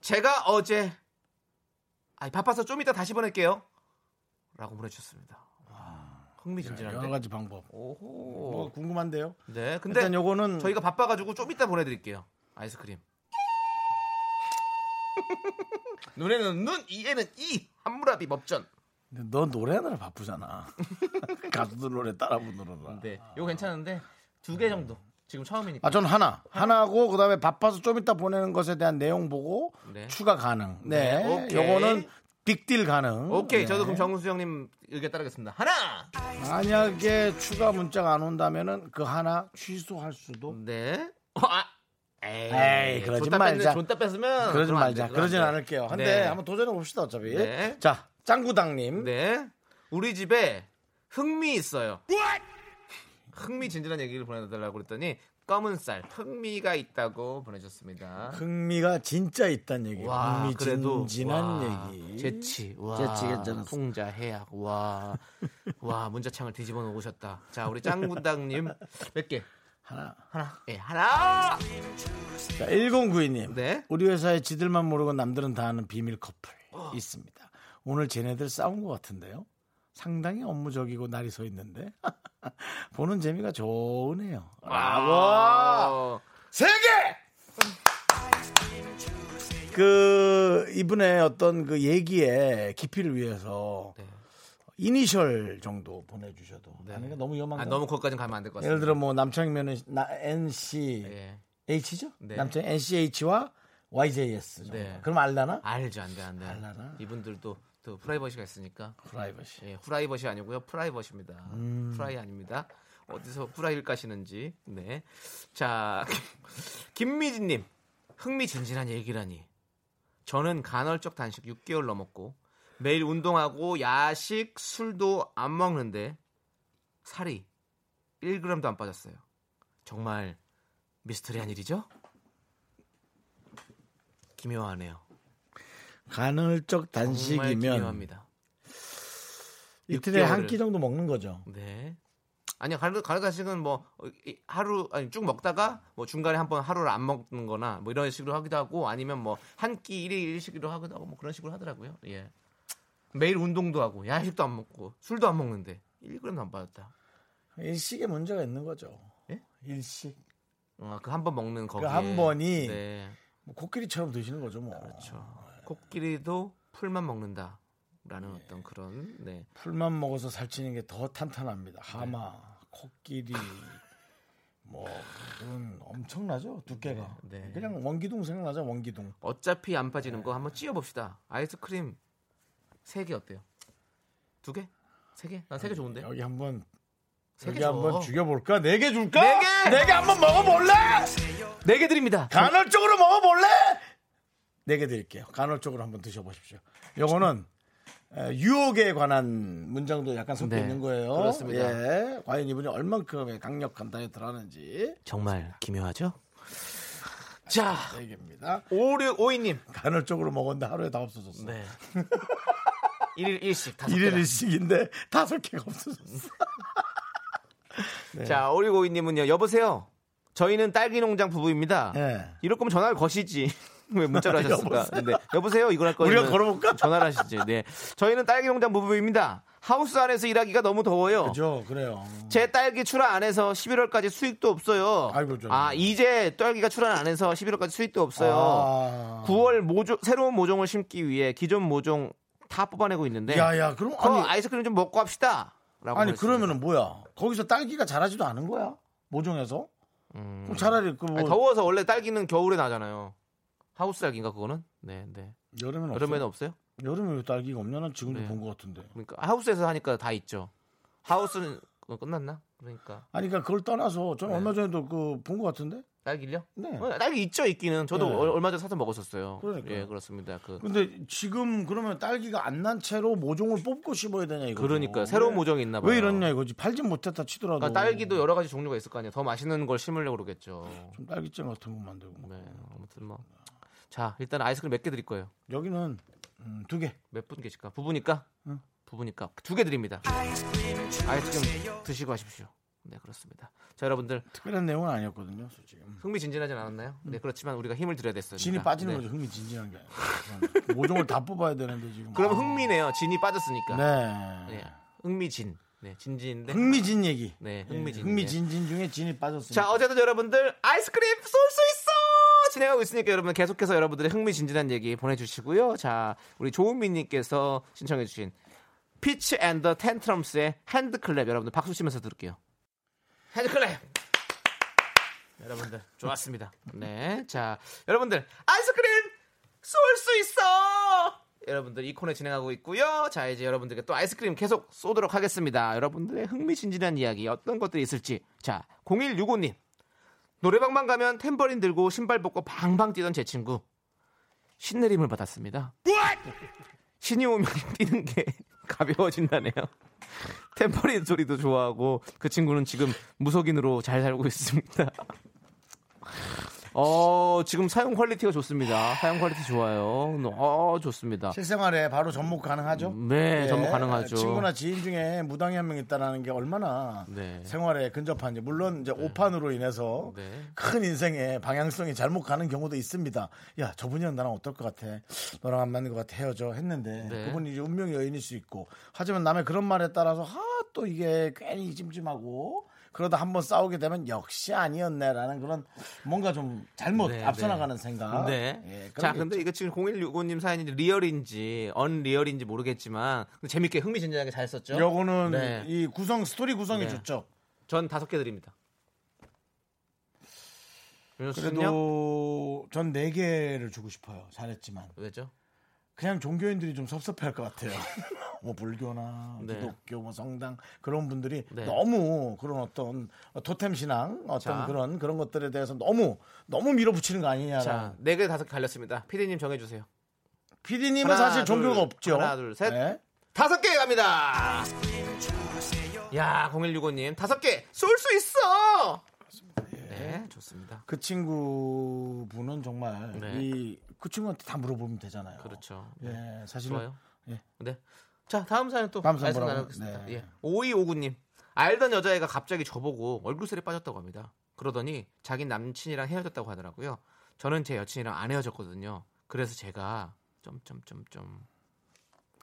제가 어제 아 바빠서 좀 이따 다시 보낼게요. 라고 보내주셨습니다. 와, 흥미진진한데. 여러 가지 방법. 오호. 뭐 궁금한데요. 네, 근데 일단 요거는 저희가 바빠가지고 좀 이따 보내드릴게요. 아이스크림. 눈에는 눈, 이에는 이. 한무라비 법전. 너 노래하느라 바쁘잖아. 가수들 노래 따라 부르느라. 네, 이거 괜찮은데 두 개 정도. 지금 처음이니까. 아, 전 하나. 하나고 그다음에 바빠서 좀 이따 보내는 것에 대한 내용 보고 네. 추가 가능. 네. 네, 오케이. 요거는 빅딜 가능. 오케이, 네. 저도 그럼 정수 형님 의견 따르겠습니다. 하나. 만약에 추가 문자가 안 온다면은 그 하나 취소할 수도. 네. 어, 아. 에이, 에이, 그러지 말자. 존따 뺐으면 그러지 말자. 그러진. 않을게요. 한데 네. 한번 도전해 봅시다 어차피. 네. 자, 짱구당님. 네. 우리 집에 흥미 있어요. 흥미진진한 얘기를 보내달라고 그랬더니 검은 쌀 흥미가 있다고 보내줬습니다. 흥미가 진짜 있단 얘기예요. 와, 그래도 흥미진진한 와, 얘기. 재치, 와, 재치 괜찮았어. 풍자 해약, 와, 와 문자창을 뒤집어 놓으셨다. 자, 우리 짱구당님 몇 개? 하나. 하나, 예, 하나. 자, 1092님. 네. 우리 회사에 지들만 모르고 남들은 다 아는 비밀 커플 있습니다. 오늘 쟤네들 싸운 것 같은데요. 상당히 업무적이고 날이 서 있는데 보는 재미가 좋으네요. 아, 세 개! 그 이분의 어떤 그 얘기의 깊이를 위해서 네. 이니셜 정도 보내주셔도 아니 너무 위험한 아, 거 너무 거기까지는 가면 안 될 것 같습니다. 예를 들어 뭐 남창이면은 나 NC 예. H죠? 네. 남창 NCH와 YJS 정도. 네. 그럼 알라나? 알죠, 안 돼, 안 돼. 알라나? 이분들도 또 프라이버시가 있으니까. 프라이버시. 예, 후라이버시 아니고요, 프라이버시입니다. 음. 프라이 아닙니다. 어디서 프라이를 까시는지. 네. 자, 김미진 님, 흥미진진한 얘기라니. 저는 간헐적 단식 6개월 넘었고 매일 운동하고 야식, 술도 안 먹는데 살이 1g도 안 빠졌어요. 정말 미스터리한 일이죠? 기묘하네요. 간헐적 단식이면. 이틀에 한 6개월을. 끼 정도 먹는 거죠. 네. 아니요, 가는 가는 단식은 뭐 하루 아니 쭉 먹다가 뭐 중간에 한 번 하루를 안 먹는거나 뭐 이런 식으로 하기도 하고 아니면 뭐 한 끼 일일 일식으로 하기도 하고 뭐 그런 식으로 하더라고요. 예. 매일 운동도 하고 야식도 안 먹고 술도 안 먹는데 1g도 안 빠졌다. 일식에 문제가 있는 거죠. 예? 일식. 어, 그한 번 먹는 거기. 그한 번이 네. 뭐 코끼리처럼 드시는 거죠, 뭐. 그렇죠. 코끼리도 풀만 먹는다 라는 예. 어떤 그런 네. 풀만 먹어서 살찌는 게 더 탄탄합니다. 하마, 코끼리, 뭐 그건 엄청나죠 두께가. 네, 네. 그냥 원기둥 생각나죠, 원기둥. 어차피 안 빠지는 거 한번 찌어 봅시다. 아이스크림 세 개 어때요? 두 개? 세 개? 난 세 개 좋은데. 여기 한번 세 여기 개 줘. 한번 죽여볼까? 네 개 줄까? 네 개! 네 개 한번 먹어볼래? 네 개 드립니다. 간헐적으로 먹어볼래? 네 개 드릴게요. 간헐적으로 한번 드셔보십시오. 요거는 에, 유혹에 관한 문장도 약간 섞여 네, 있는 거예요. 그렇습니다. 예. 과연 이분이 얼만큼의 강력한 다이어트를 하는지 정말 기묘하죠? 자, 얘기입니다. 5652님. 간헐적으로 먹었는데 하루에 다 없어졌어. 네. 일일 일식 다섯 일일 개다. 일식인데 다섯 개가 없어졌어. 네. 자, 5652님은요. 여보세요. 저희는 딸기 농장 부부입니다. 예. 이럴 거면 전화를 거시지. 왜 문자로 하셨을까? 네. 여보세요. 이걸 할 거면 우리가 걸어볼까? 전화를 하시지. 네. 저희는 딸기 농장 부부입니다. 하우스 안에서 일하기가 너무 더워요. 그죠, 그래요. 제 딸기 출하 안 해서 11월까지 수익도 없어요. 아이고, 좀. 아, 이제 딸기가 출하 안 해서 11월까지 수익도 없어요. 아. 9월 모종 새로운 모종을 심기 위해 기존 모종 다 뽑아내고 있는데 야 야, 그럼 그 아니, 아이스크림 좀 먹고 합시다. 라고 아니. 그러면은 뭐야? 거기서 딸기가 자라지도 않은 거야? 모종에서? 그럼 차라리 그뭐 음. 아니, 더워서 원래 딸기는 겨울에 나잖아요. 하우스 딸기인가 그거는? 네, 네. 여름에는 여름에는 없어요? 여름에 왜 딸기가 없냐? 난 지금도 네. 본것 같은데. 그러니까 하우스에서 하니까 다 있죠. 하우스는 끝났나? 그러니까 아니 그러니까 그걸 떠나서 저는 네. 얼마 전에도 그 본 것 같은데. 딸기요? 네. 어, 딸기 있죠, 있기는. 저도 네. 얼- 얼마 전에 사서 먹었었어요. 그러니까요. 예, 그렇습니다. 그 근데 지금 그러면 딸기가 안 난 채로 모종을 뽑고 심어야 되냐 이거. 그러니까 새로운 모종이 있나 봐요. 왜 이러냐 이거지. 팔진 못했다 치더라도. 그러니까 딸기도 여러 가지 종류가 있을 거 아니에요. 더 맛있는 걸 심으려고 그러겠죠. 좀 딸기잼 같은 거 만들고. 네, 아무튼 뭐. 자, 일단 아이스크림 몇 개 드릴 거예요. 여기는 음, 두 개. 몇 분 계실까? 부부니까? 응. 부부니까 두 개 드립니다. 아이스크림 드시고 하십시오. 네, 그렇습니다. 자, 여러분들 특별한 내용은 아니었거든요, 솔직히. 음. 흥미진진하진 않았나요? 네, 그렇지만 우리가 힘을 드려야 됐어요. 진이 빠지는 네. 거죠. 흥미진진한 게. 모종을 다 뽑아야 되는데 지금. 그럼 흥미네요. 진이 빠졌으니까. 네. 네, 흥미진. 네, 진진인데. 흥미진 얘기. 네, 예, 흥미진. 흥미진진 중에 진이 빠졌습니다. 자, 어제도 여러분들 아이스크림 쏠 수 있어! 진행하고 있으니까 여러분 계속해서 여러분들의 흥미진진한 얘기 보내주시고요. 자, 우리 조은미님께서 신청해주신 Fitz and the Tantrums의 HandClap 여러분들 박수 치면서 들을게요. HandClap! 여러분들 좋았습니다. 네, 자, 여러분들 아이스크림 쏠 수 있어! 여러분들 이 코너 진행하고 있고요. 자, 이제 여러분들께 또 아이스크림 계속 쏘도록 하겠습니다. 여러분들의 흥미진진한 이야기 어떤 것들이 있을지. 자, 0165님. 노래방만 가면 탬버린 들고 신발 벗고 방방 뛰던 제 친구. 신내림을 받았습니다. 신이 오면 뛰는 게 가벼워진다네요. 탬버린 소리도 좋아하고 그 친구는 지금 무속인으로 잘 살고 있습니다. 어, 지금 사연 quality가 좋습니다. 사연 quality 좋아요. 어, 좋습니다. 실생활에 바로 접목 가능하죠? 네, 예, 접목 가능하죠. 친구나 지인 중에 무당이 한 명 있다라는 게 얼마나 네. 생활에 근접한지. 물론 이제 오판으로 인해서 네. 큰 인생의 방향성이 잘못 가는 경우도 있습니다. 야, 저분이랑 나랑 어떨 것 같아? 너랑 안 맞는 것 같아. 헤어져. 했는데 네. 그분이 이제 운명의 여인일 수 있고. 하지만 남의 그런 말에 따라서 하, 또 이게 괜히 찜찜하고 그러다 한번 싸우게 되면 역시 아니었네라는 그런 뭔가 좀 잘못 네, 앞서 네. 나가는 생각. 네. 예, 자, 근데 이거 지금 0165님 사연이 real인지 unreal인지 모르겠지만 재밌게 흥미진진하게 잘 썼죠. 요거는 네. 이 구성 스토리 구성이 네. 좋죠. 전 다섯 개 드립니다. 그래도 전 네 개를 주고 싶어요. 잘했지만 왜죠? 그냥 종교인들이 좀 섭섭해할 것 같아요. 뭐 불교나 네. 기독교, 뭐 성당 그런 분들이 네. 너무 그런 어떤 토템 신앙 어떤 자. 그런 그런 것들에 대해서 너무 너무 밀어붙이는 거 아니냐라는. 자, 네 개 다섯 개 갈렸습니다. 피디님 정해주세요. PD님은 하나, 사실 종교가 둘, 없죠. 하나, 둘, 셋. 네. 다섯 개 갑니다. 야, 0165님 다섯 개 쏠 수 있어. 네, 좋습니다. 그 친구분은 정말 네. 이 그 친구한테 다 물어보면 되잖아요. 그렇죠. 예, 사실은 좋아요. 예. 네. 자, 다음 사연 또 다음 사연? 나누겠습니다. 네. 예. 5259님. 알던 여자애가 갑자기 저보고 얼굴살이 빠졌다고 합니다. 그러더니 자기 남친이랑 헤어졌다고 하더라고요. 저는 제 여친이랑 안 헤어졌거든요. 그래서 제가 점점점점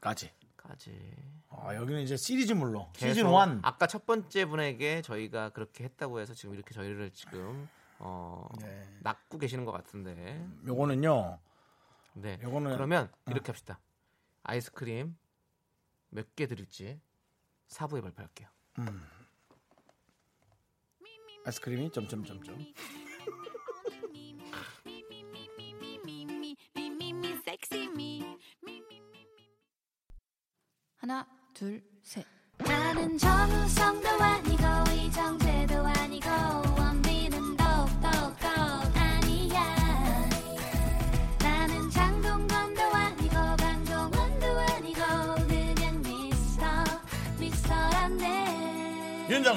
까지. 까지 아, 여기는 이제 시리즈물로 시즌 1. 아까 첫 번째 분에게 저희가 그렇게 했다고 해서 지금 이렇게 저희를 지금 어 네. 낚고 계시는 것 같은데. 요거는요. 네. 요거는 그러면 이렇게 합시다. 아이스크림 몇 개 드릴지 4부에 발표할게요. 아이스크림이 점점점점. 하나, 둘, 셋. 나는 정우성도 아니고 이정재도 아니고 원빈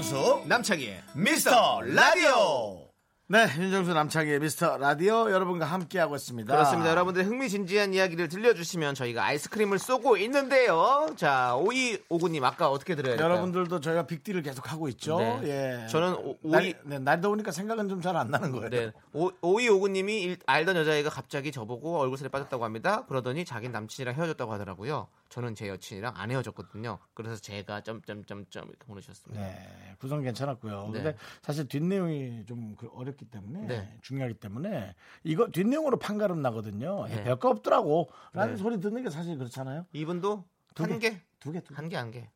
윤정수 남창희의 미스터 라디오. 네, 윤정수 남창의 미스터 라디오 여러분과 함께하고 있습니다. 그렇습니다. 여러분들 흥미진지한 이야기를 들려주시면 저희가 아이스크림을 쏘고 있는데요. 자, 오이 오구님 아까 어떻게 될까요? 여러분들도 저희가 빅딜을 계속 하고 있죠. 네. 예. 저는 오- 날, 오이- 네, 날 더우니까 생각은 좀 잘 안 나는 거예요. 네. 오, 오이 오구님이 일- 알던 여자애가 갑자기 저보고 얼굴살이 빠졌다고 합니다. 그러더니 자기 남친이랑 헤어졌다고 하더라고요. 저는 제 여친이랑 안 헤어졌거든요. 그래서 제가 점점점점 이렇게 보내주셨습니다. 네, 구성 괜찮았고요. 네. 근데 사실 뒷내용이 좀 그- 어렵기 때문에 네. 중요하기 때문에 이거 뒷내용으로 판가름 나거든요. 네. 별거 없더라고. 라는 네. 소리 듣는 게 사실 그렇잖아요. 이분도 두한 개, 두 개, 두 개. 한 개, 한 개.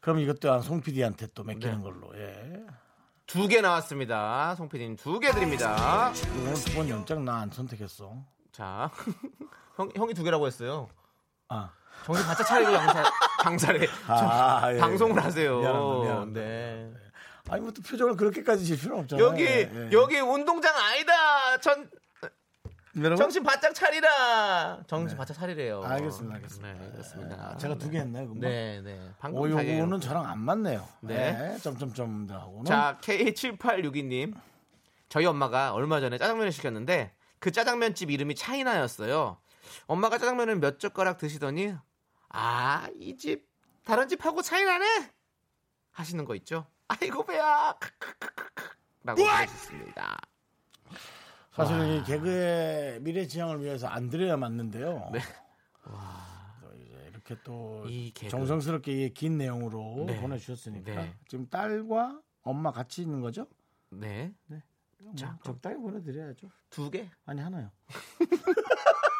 그럼 이것도 한송 PD한테 또 맡기는 네. 걸로. 예. 두 개 나왔습니다. 송PD님 두 개 드립니다. 오늘 두 번 연장 나 안 선택했어. 자, 형, 형이 두 개라고 했어요. 아, 정신 바짝 차리고 장사, 장사를 아, 예. 방송을 하세요. 미안합니다, 미안합니다. 네. 아니 뭐 또 표정을 그렇게까지 질 필요는 없잖아요. 여기 예, 예. 여기 운동장 아니다. 전 여러분? 정신 바짝 차리라. 정신 바짝 차리래요. 네. 알겠습니다, 알겠습니다. 네, 알겠습니다. 아, 제가 두 개 했나요? 금방? 네, 네. 방금 오 요거는 자기- 저랑 안 맞네요. 네. 네. 점점점 하고는. 자, K7862 님. 저희 엄마가 얼마 전에 짜장면을 시켰는데 그 짜장면집 이름이 차이나였어요. 엄마가 짜장면을 몇 젓가락 드시더니 아, 이 집 다른 집하고 차이 나네 하시는 거 있죠? 아이고 배야. 라고 하셨습니다. 사실은 이 개그의 미래 지향을 위해서 안 드려야 맞는데요. 네. 또 이제 이렇게 또. 정성스럽게 이긴 내용으로 네. 보내주셨으니까 네. 지금 딸과 엄마 같이 있는 거죠? 네. 뭐 자, 적당히 보내드려야죠. 두 개? 아니 하나요.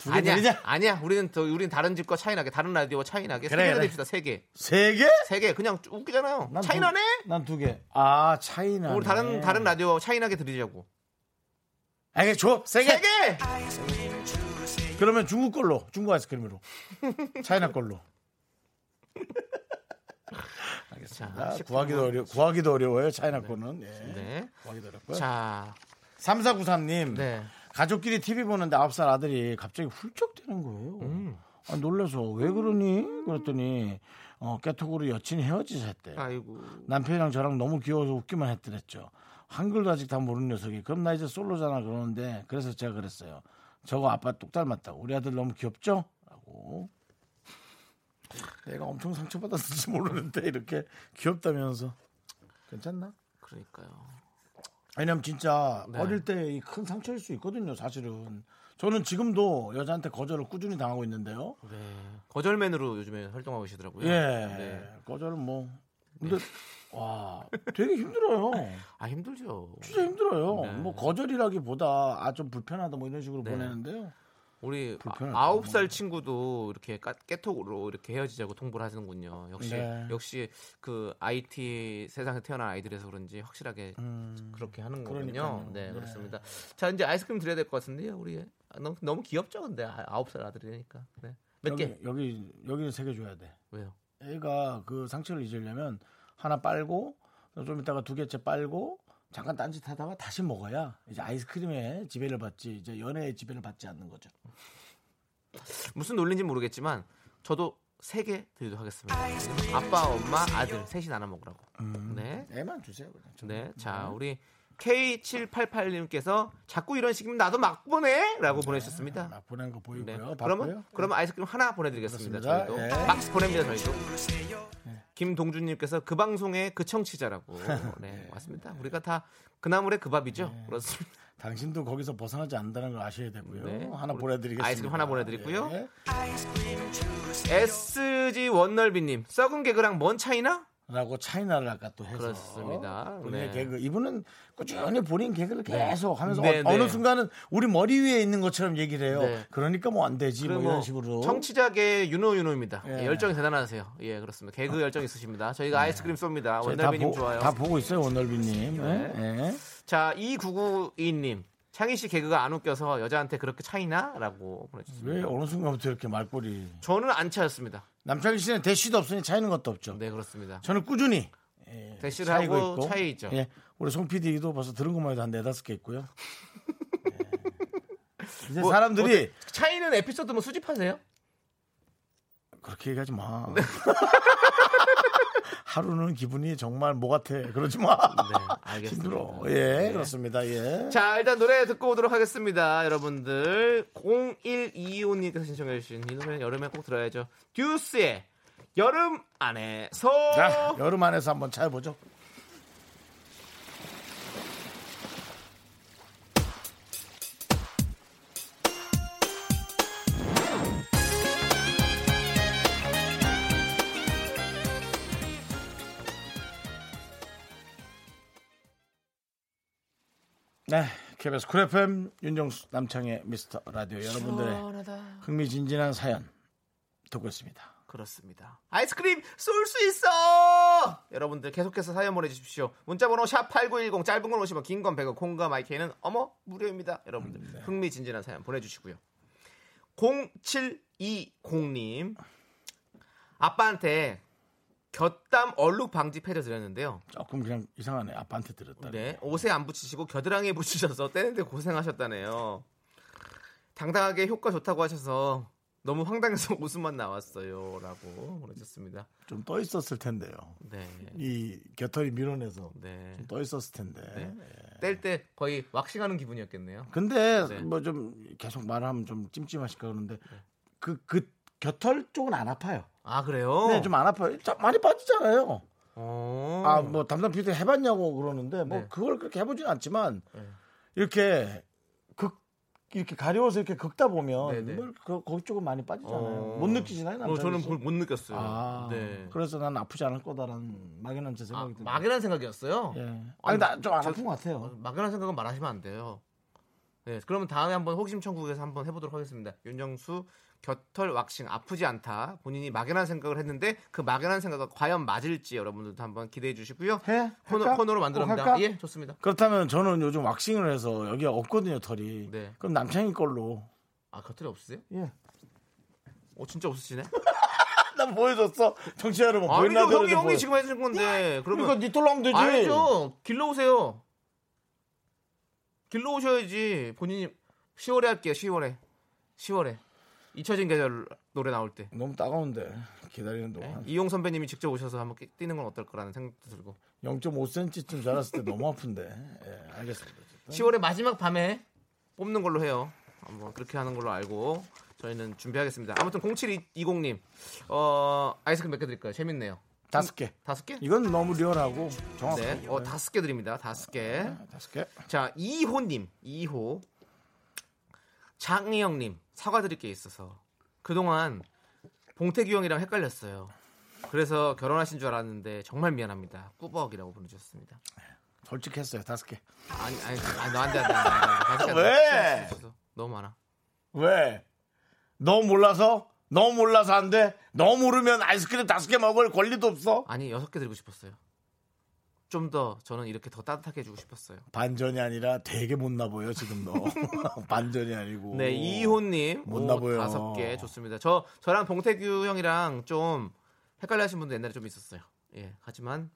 두 개 아니야. 드리자. 아니야. 우리는 더 우리는 다른 집과 차이나게 다른 라디오와 차이나게 그래, 세개 그래. 드립시다. 세 개. 세 개? 세 개. 그냥 쭉 웃기잖아요. 난 차이나네? 난 두 개. 아 차이나. 우리 다른 다른 라디오 차이나게 드리자고. 알겠 줘. 세 개. 세 개. 그러면 중국 걸로 중국 아이스크림으로 차이나 걸로. 알겠습니다. 자, 구하기도 어려 구하기도 어려워요. 차이나 거는. 예. 네. 구하기도 어렵고요. 자, 3493님. 네. 가족끼리 TV 보는데 9살 아들이 갑자기 훌쩍대는 거예요. 음. 아, 놀라서 왜 그러니? 그랬더니 어, 깨톡으로 여친이 헤어지셨대요. 아이고. 남편이랑 저랑 너무 귀여워서 웃기만 했더랬죠. 한글도 아직 다 모르는 녀석이 그럼 나 이제 솔로잖아 그러는데 그래서 제가 그랬어요. 저거 아빠 똑 닮았다. 우리 아들 너무 귀엽죠? 라고. 내가 엄청 상처받았을지 모르는데 이렇게 귀엽다면서 괜찮나? 그러니까요. 왜냐면 진짜 네. 어릴 때 큰 상처일 수 있거든요. 사실은 저는 지금도 여자한테 거절을 꾸준히 당하고 있는데요. 네. 거절맨으로 요즘에 활동하고 계시더라고요. 예, 네. 거절은 뭐 근데 와 되게 힘들어요. 아 힘들죠. 진짜 힘들어요. 네. 뭐 거절이라기보다 아 좀 불편하다 뭐 이런 식으로 네. 보내는데요. 우리. 아홉 살 친구도 이렇게 까- 깨톡으로 이렇게 헤어지자고 통보를 하시는군요. 역시 네. 역시 그 IT 세상에 태어난 아이들에서 그런지 확실하게 그렇게 하는 거군요. 음. 네, 네. 그렇습니다. 자 이제 아이스크림 드려야 될 것 같은데요. 우리 아, 너무 너무 귀엽죠, 근데 아, 아홉 살 아들이니까. 네. 몇 여기 개? 여기 여기는 세 개 줘야 돼. 왜요? 애가 그 상처를 잊으려면 하나 빨고 좀 이따가 두 개째 빨고 잠깐 딴짓 하다가 다시 먹어야 이제 아이스크림에 지배를 받지 이제 연애의 지배를 받지 않는 거죠. 무슨 논리인지 모르겠지만 저도 세 개 드리도록 하겠습니다. 아빠, 엄마, 아들 셋이 나눠 먹으라고. 네. 애만 주세요. 그냥. 네. 자, 우리 K788님께서 자꾸 이런 식이면 나도 막 보내 라고 보내주셨습니다. 막 보낸 거 보이고요. 네. 그러면 그러면 아이스크림 하나 보내드리겠습니다. 그렇습니다. 저희도 예. 박스 보냅니다. 저희도. 김동준님께서 그 방송의 그 청취자라고. 네, 맞습니다. 우리가 다 그나물의 그 밥이죠. 그렇습니다. 당신도 거기서 벗어나지 않는다는 걸 아셔야 되고요. 네. 하나 보내드리겠습니다. 아이스크림 하나 보내드리고요. 예. SG 원널비님 썩은 개그랑 뭔 차이나? 라고 차이나를 아까 또 해서 그렇습니다. 본인의 네. 개그 이분은 꾸준히 본인 개그를 계속 하면서 네, 어, 어느 네. 순간은 우리 머리 위에 있는 것처럼 얘기를 해요. 네. 그러니까 뭐 안 되지 뭐 이런 식으로 청취자계 윤호 윤호입니다. 예. 예, 열정이 대단하세요. 예, 그렇습니다. 개그 열정 있으십니다. 저희가 아이스크림 쏩니다. 보, 좋아요. 다 보고 있어요 원널비님. 네. 자, 2992님. 창희 씨 개그가 안 웃겨서 여자한테 그렇게 차이나? 라고 보내주셨습니다. 왜 어느 순간부터 이렇게 말꼬리 저는 안 차였습니다. 남창희 씨는 대시도 없으니 차이는 것도 없죠. 네, 그렇습니다. 저는 꾸준히 대시를 차이고 하고 있고 차이 있죠. 예. 우리 송 PD도 벌써 들은 것만 해도 한 네다섯 개 있고요. 예. 이제 뭐, 사람들이 어때- 차이는 에피소드 뭐 수집하세요? 그렇게 얘기하지 마. 네. 하루는 기분이 정말 뭐 같아. 그러지 마. 네, 알겠습니다. 힘들어. 예, 그렇습니다. 예. 자, 일단 노래 듣고 오도록 하겠습니다. 여러분들. 0125님께서 신청해 주신 이 노래는 여름에 꼭 들어야죠. 듀스의 여름 안에서. 자, 여름 안에서 한번 차해보죠. 네, KBS 쿨 FM 윤정수 남창의 미스터 라디오 여러분들의 흥미진진한 사연 듣고 있습니다. 그렇습니다. 아이스크림 쏠 수 있어! 여러분들 계속해서 사연 보내주십시오. 문자번호 샵8910 짧은 건 50원, 긴 건 100원, 콩과 마이크는 어머 무료입니다. 여러분들 흥미진진한 사연 보내주시고요. 0720님 아빠한테 곁담 얼룩 방지 패드 드렸는데요. 조금 그냥 이상하네. 아빠한테 들었다. 네, 옷에 안 붙이시고 겨드랑이에 붙이셔서 떼는데 고생하셨다네요. 당당하게 효과 좋다고 하셔서 너무 황당해서 웃음만 나왔어요.라고 보내셨습니다. 좀 떠 있었을 텐데요. 네, 이 곁털이 밀어내서 네. 좀떠 있었을 텐데. 네. 뗄때 거의 왁싱하는 기분이었겠네요. 근데 네. 뭐좀 계속 말하면 좀 찜찜하실까 그러는데 그 그 곁털 쪽은 안 아파요. 아 그래요? 네, 좀 안 아파요. 자, 많이 빠지잖아요. 어. 아, 뭐 담당 PD 해봤냐고 그러는데 뭐 네. 그걸 그렇게 해보진 않지만 네. 이렇게 극 이렇게 가려워서 이렇게 긁다 보면 네, 네. 뭐 그, 거기 쪽은 많이 빠지잖아요. 어. 못 느끼시나요, 어, 남자? 저는 볼- 못 느꼈어요. 아, 네. 그래서 난 아프지 않을 거다라는 막연한 제 아, 생각이 듭니다. 막연한 생각이었어요. 예. 아니 나좀안 저- 아픈 것 같아요. 어, 막연한 생각은 말하시면 안 돼요. 네, 그러면 다음에 한번 호기심 천국에서 한번 해보도록 하겠습니다. 윤정수 곁털 왁싱 아프지 않다. 본인이 막연한 생각을 했는데 그 막연한 생각이 과연 맞을지 여러분들도 한번 기대해 주시고요. 해? 코너, 할까? 코너로 꼭 만들어니다 할까? 예, 좋습니다. 그렇다면 저는 요즘 왁싱을 해서 여기가 없거든요 털이. 네. 그럼 남창희 걸로. 아 곁털이 없으세요? 예. 어 진짜 없으시네. 난 보여줬어. 정치 여러분 아니죠, 보이나 형이 형이 지금 해준 건데. 그러니까 그러면 니 똘로 하면 되지. 아니죠. 길러 오세요. 길러 오셔야지. 본인이 10월에 할게요. 10월에. 10월에. 잊혀진 계절 노래 나올 때 너무 따가운데 기다리는 동안 이용 선배님이 직접 오셔서 한번 끼- 뛰는 건 어떨 거라는 생각도 들고 0.5cm쯤 자랐을 때 너무 아픈데. 예, 알겠습니다. 10월의 마지막 밤에 뽑는 걸로 해요. 한번 그렇게 하는 걸로 알고 저희는 준비하겠습니다. 아무튼 0720님 어 아이스크림 몇 개 드릴까요? 재밌네요. 다섯 개. 다섯 개? 이건 너무 리얼하고 정확하고. 네, 어 다섯 개 드립니다. 다섯 개. 다섯 개. 자, 2호님, 2호. 장희영님, 사과드릴 게 있어서. 그동안 봉태규 형이랑 헷갈렸어요. 그래서 결혼하신 줄 알았는데 정말 미안합니다. 꾸벅이라고 보내주셨습니다. 솔직했어요. 다섯 개. 아니, 아니, 아니, 돼, 안 돼. 다섯 개. 왜? 너무 많아. 왜? 너 몰라서? 너 몰라서 안 돼? 너 모르면 아이스크림 다섯 개 먹을 권리도 없어? 아니, 여섯 개 드리고 싶었어요. 좀 더 저는 이렇게 더 따뜻하게 해주고 싶었어요. 반전이 아니라 되게 못나 보여 지금 너. 반전이 아니고. 네, 이호님 못나 보여. 다섯 개 좋습니다. 저 저랑 봉태규 형이랑 좀 헷갈려하신 분도 옛날에 좀 있었어요. 예, 하지만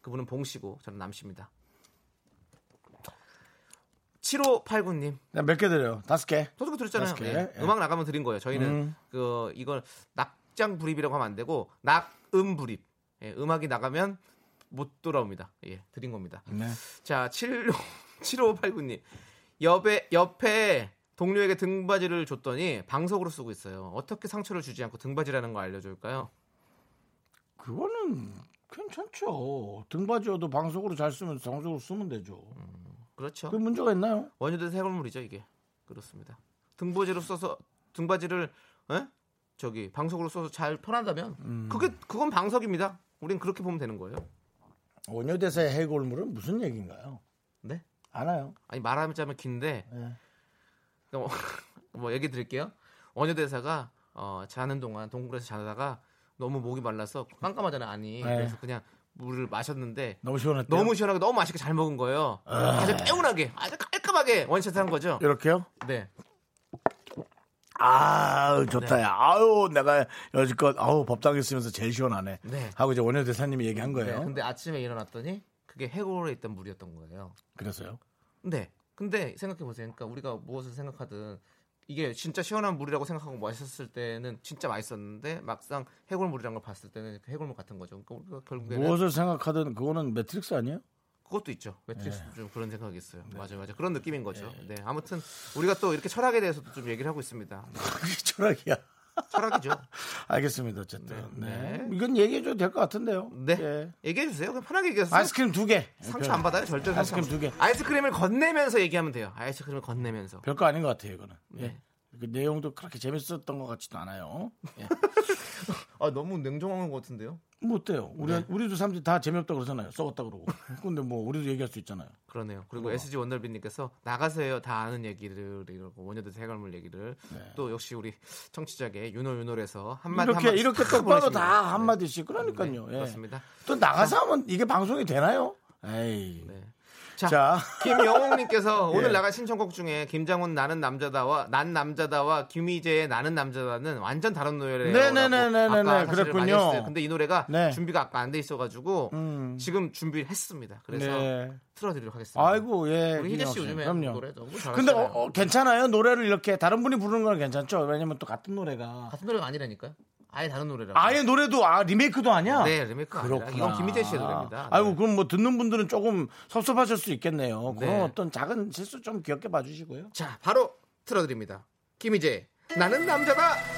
그분은 봉씨고 저는 남씨입니다. 7589님 몇 개 드려요? 다섯 개. 저도 드렸잖아요. 다섯 개. 예, 예. 음악 나가면 드린 거예요. 저희는 음. 그 이걸 낙장 불입이라고 하면 안 되고 낙음 불입. 예, 음악이 나가면 못 돌아옵니다. 예, 드린 겁니다. 네. 자, 7 7589님. 옆에 옆에 동료에게 등바지를 줬더니 방석으로 쓰고 있어요. 어떻게 상처를 주지 않고 등바지라는 거 알려줄까요? 그거는 괜찮죠. 등받이어도 방석으로 잘 쓰면 방석으로 쓰면 되죠. 그렇죠. 그 문제가 있나요? 원유대 해골물이죠 이게. 그렇습니다. 등바지로 써서 등바지를 에? 저기 방석으로 써서 잘 편한다면 음. 그게 그건 방석입니다. 우린 그렇게 보면 되는 거예요. 원효대사의 해골물은 무슨 얘기인가요? 네? 알아요. 아니 말하자면 긴데 네. 뭐, 뭐 얘기 드릴게요. 원효대사가 어, 자는 동안 동굴에서 자다가 너무 목이 말라서 깜깜하잖아요 안이 네. 그래서 그냥 물을 마셨는데 너무 시원했대요. 너무 시원하게 너무 맛있게 잘 먹은 거예요. 아주 개운하게 아주 깔끔하게 원샷 한 거죠. 이렇게요? 네. 아 좋다. 네. 야. 아유 내가 여지껏 아우 법당에 있으면서 제일 시원하네. 네. 하고 이제 원효대사님이 얘기한 네. 거예요. 근데 아침에 일어났더니 그게 해골에 있던 물이었던 거예요. 그래서요. 네. 근데 생각해 보세요. 그러니까 우리가 무엇을 생각하든 이게 진짜 시원한 물이라고 생각하고 마셨을 때는 진짜 맛있었는데 막상 해골물이란 걸 봤을 때는 그 해골물 같은 거죠. 그러니까 결국에는 무엇을 생각하든 그거는 매트릭스 아니에요? 그것도 있죠. 매트릭스 네. 좀 그런 생각이 있어요. 맞아요, 맞아요. 그런 느낌인 거죠. 네. 아무튼 우리가 또 이렇게 철학에 대해서도 좀 얘기를 하고 있습니다. 그게 철학이야. 철학이죠. 알겠습니다. 어쨌든. 네. 네. 이건 얘기해줘도 될 것 같은데요. 네. 예. 얘기해 주세요. 그냥 편하게 얘기해서 아이스크림 두 개. 상처 안 받아요. 절대 상처 아이스크림 안두 개. 아이스크림을 건네면서 얘기하면 돼요. 아이스크림을 건네면서. 별거 아닌 것 같아요, 이거는. 네. 예. 그 내용도 그렇게 재밌었던 것 같지도 않아요. 예. 아 너무 냉정한 것 같은데요. 뭐 어때요? 우리 네. 우리도 사람들이 다 재미없다 그러잖아요. 썩었다 그러고. 근데 뭐 우리도 얘기할 수 있잖아요. 그러네요. 그리고 SG 원더비님께서 나가서 해요. 다 아는 얘기를 이러고 원여대 해갈물 얘기를 또 역시 우리 청취자계 윤호 윤호에서 한마디 이렇게 한마디 이렇게 딱 똑바로 보내십니다. 다 한마디씩 그러니까요. 네, 예. 그렇습니다. 또 나가서 하면 이게 방송이 되나요? 에이. 네. 자, 자, 김영웅님께서 오늘 예. 나간 신청곡 중에 김장훈 나는 남자다와 난 남자다와 김희재의 나는 남자다는 완전 다른 아까 사실을 그랬군요. 근데 이 노래가 네. 준비가 아까 안 돼 있어가지고 음. 지금 준비를 했습니다. 그래서 네. 틀어드리도록 하겠습니다. 아이고 예. 우리 희재 씨. 요즘에 그럼요. 노래 너무 잘하시잖아요. 근데 어, 어, 괜찮아요. 노래를 이렇게 다른 분이 부르는 건 괜찮죠. 왜냐면 또 같은 노래가 같은 노래가 아니라니까요. 아예 다른 노래라고. 아예 노래도 아 리메이크도 아니야. 네, 리메이크가 아니라 그렇구나. 이건 김희재 씨의 노래입니다. 아이고 네. 그럼 뭐 듣는 분들은 조금 섭섭하실 수 있겠네요. 그런 네. 어떤 작은 실수 좀 귀엽게 봐주시고요. 자, 바로 틀어드립니다. 김희재, 나는 남자다.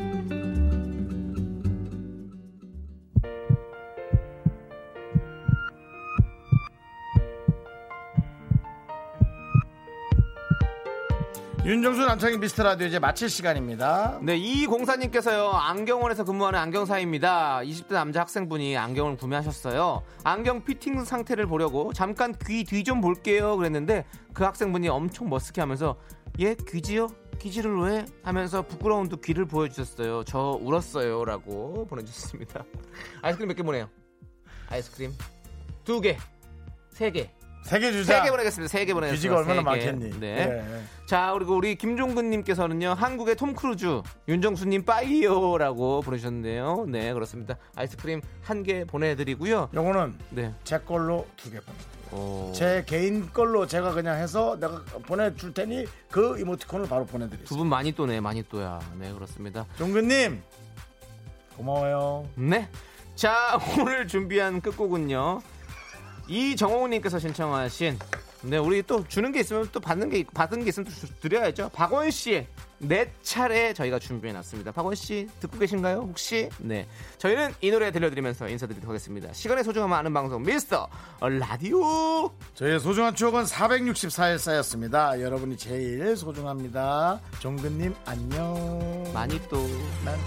윤정수 남창희 미스터 라디오 이제 마칠 시간입니다 네, 이 공사님께서요, 안경원에서 근무하는 안경사입니다. 20대 남자 학생분이 안경을 구매하셨어요. 안경 피팅 상태를 보려고 잠깐 귀 뒤 좀 볼게요. 그랬는데 그 학생분이 엄청 머쓱해 하면서 예? 귀지요? 귀지를 왜? 하면서 부끄러운 듯 귀를 보여주셨어요. 저 울었어요. 라고 보내주셨습니다. 아이스크림 몇 개 보내요? 아이스크림 두 개, 세 개. 세개 주자 세개 보내겠습니다. 세 개 보내겠습니다. 귀지가 얼마나 세 개. 많겠니 네. 네. 자, 그리고 우리 김종근님께서는요, 한국의 톰 크루즈, 윤정수님 빠이요라고 보내주셨는데요. 네, 그렇습니다. 아이스크림 한 개 보내드리고요. 요거는 네. 제 걸로 두개 어, 제 개인 걸로 제가 그냥 해서 내가 보내줄 테니 그 이모티콘을 바로 보내드리겠습니다 두 분 많이 또네, 많이 또야. 네, 그렇습니다. 종근님 고마워요 네. 자, 오늘 준비한 끝곡은요. 이정호님께서 신청하신 네, 우리 또 주는 게 있으면 또 받는 게 있- 받은 게 있으면 또 주- 드려야죠. 박원 씨의 내 차례 저희가 준비해 놨습니다. 박원 씨 듣고 계신가요? 혹시? 네. 저희는 이 노래 들려드리면서 인사드리도록 하겠습니다. 시간의 소중함을 아는 방송 미스터 라디오. 저희의 소중한 추억은 464일 쌓였습니다 여러분이 제일 소중합니다 종근님 안녕 많이 또 난...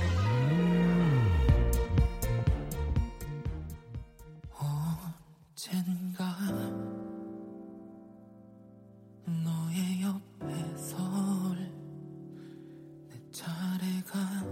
언젠가 너의 옆에 설 내 차례가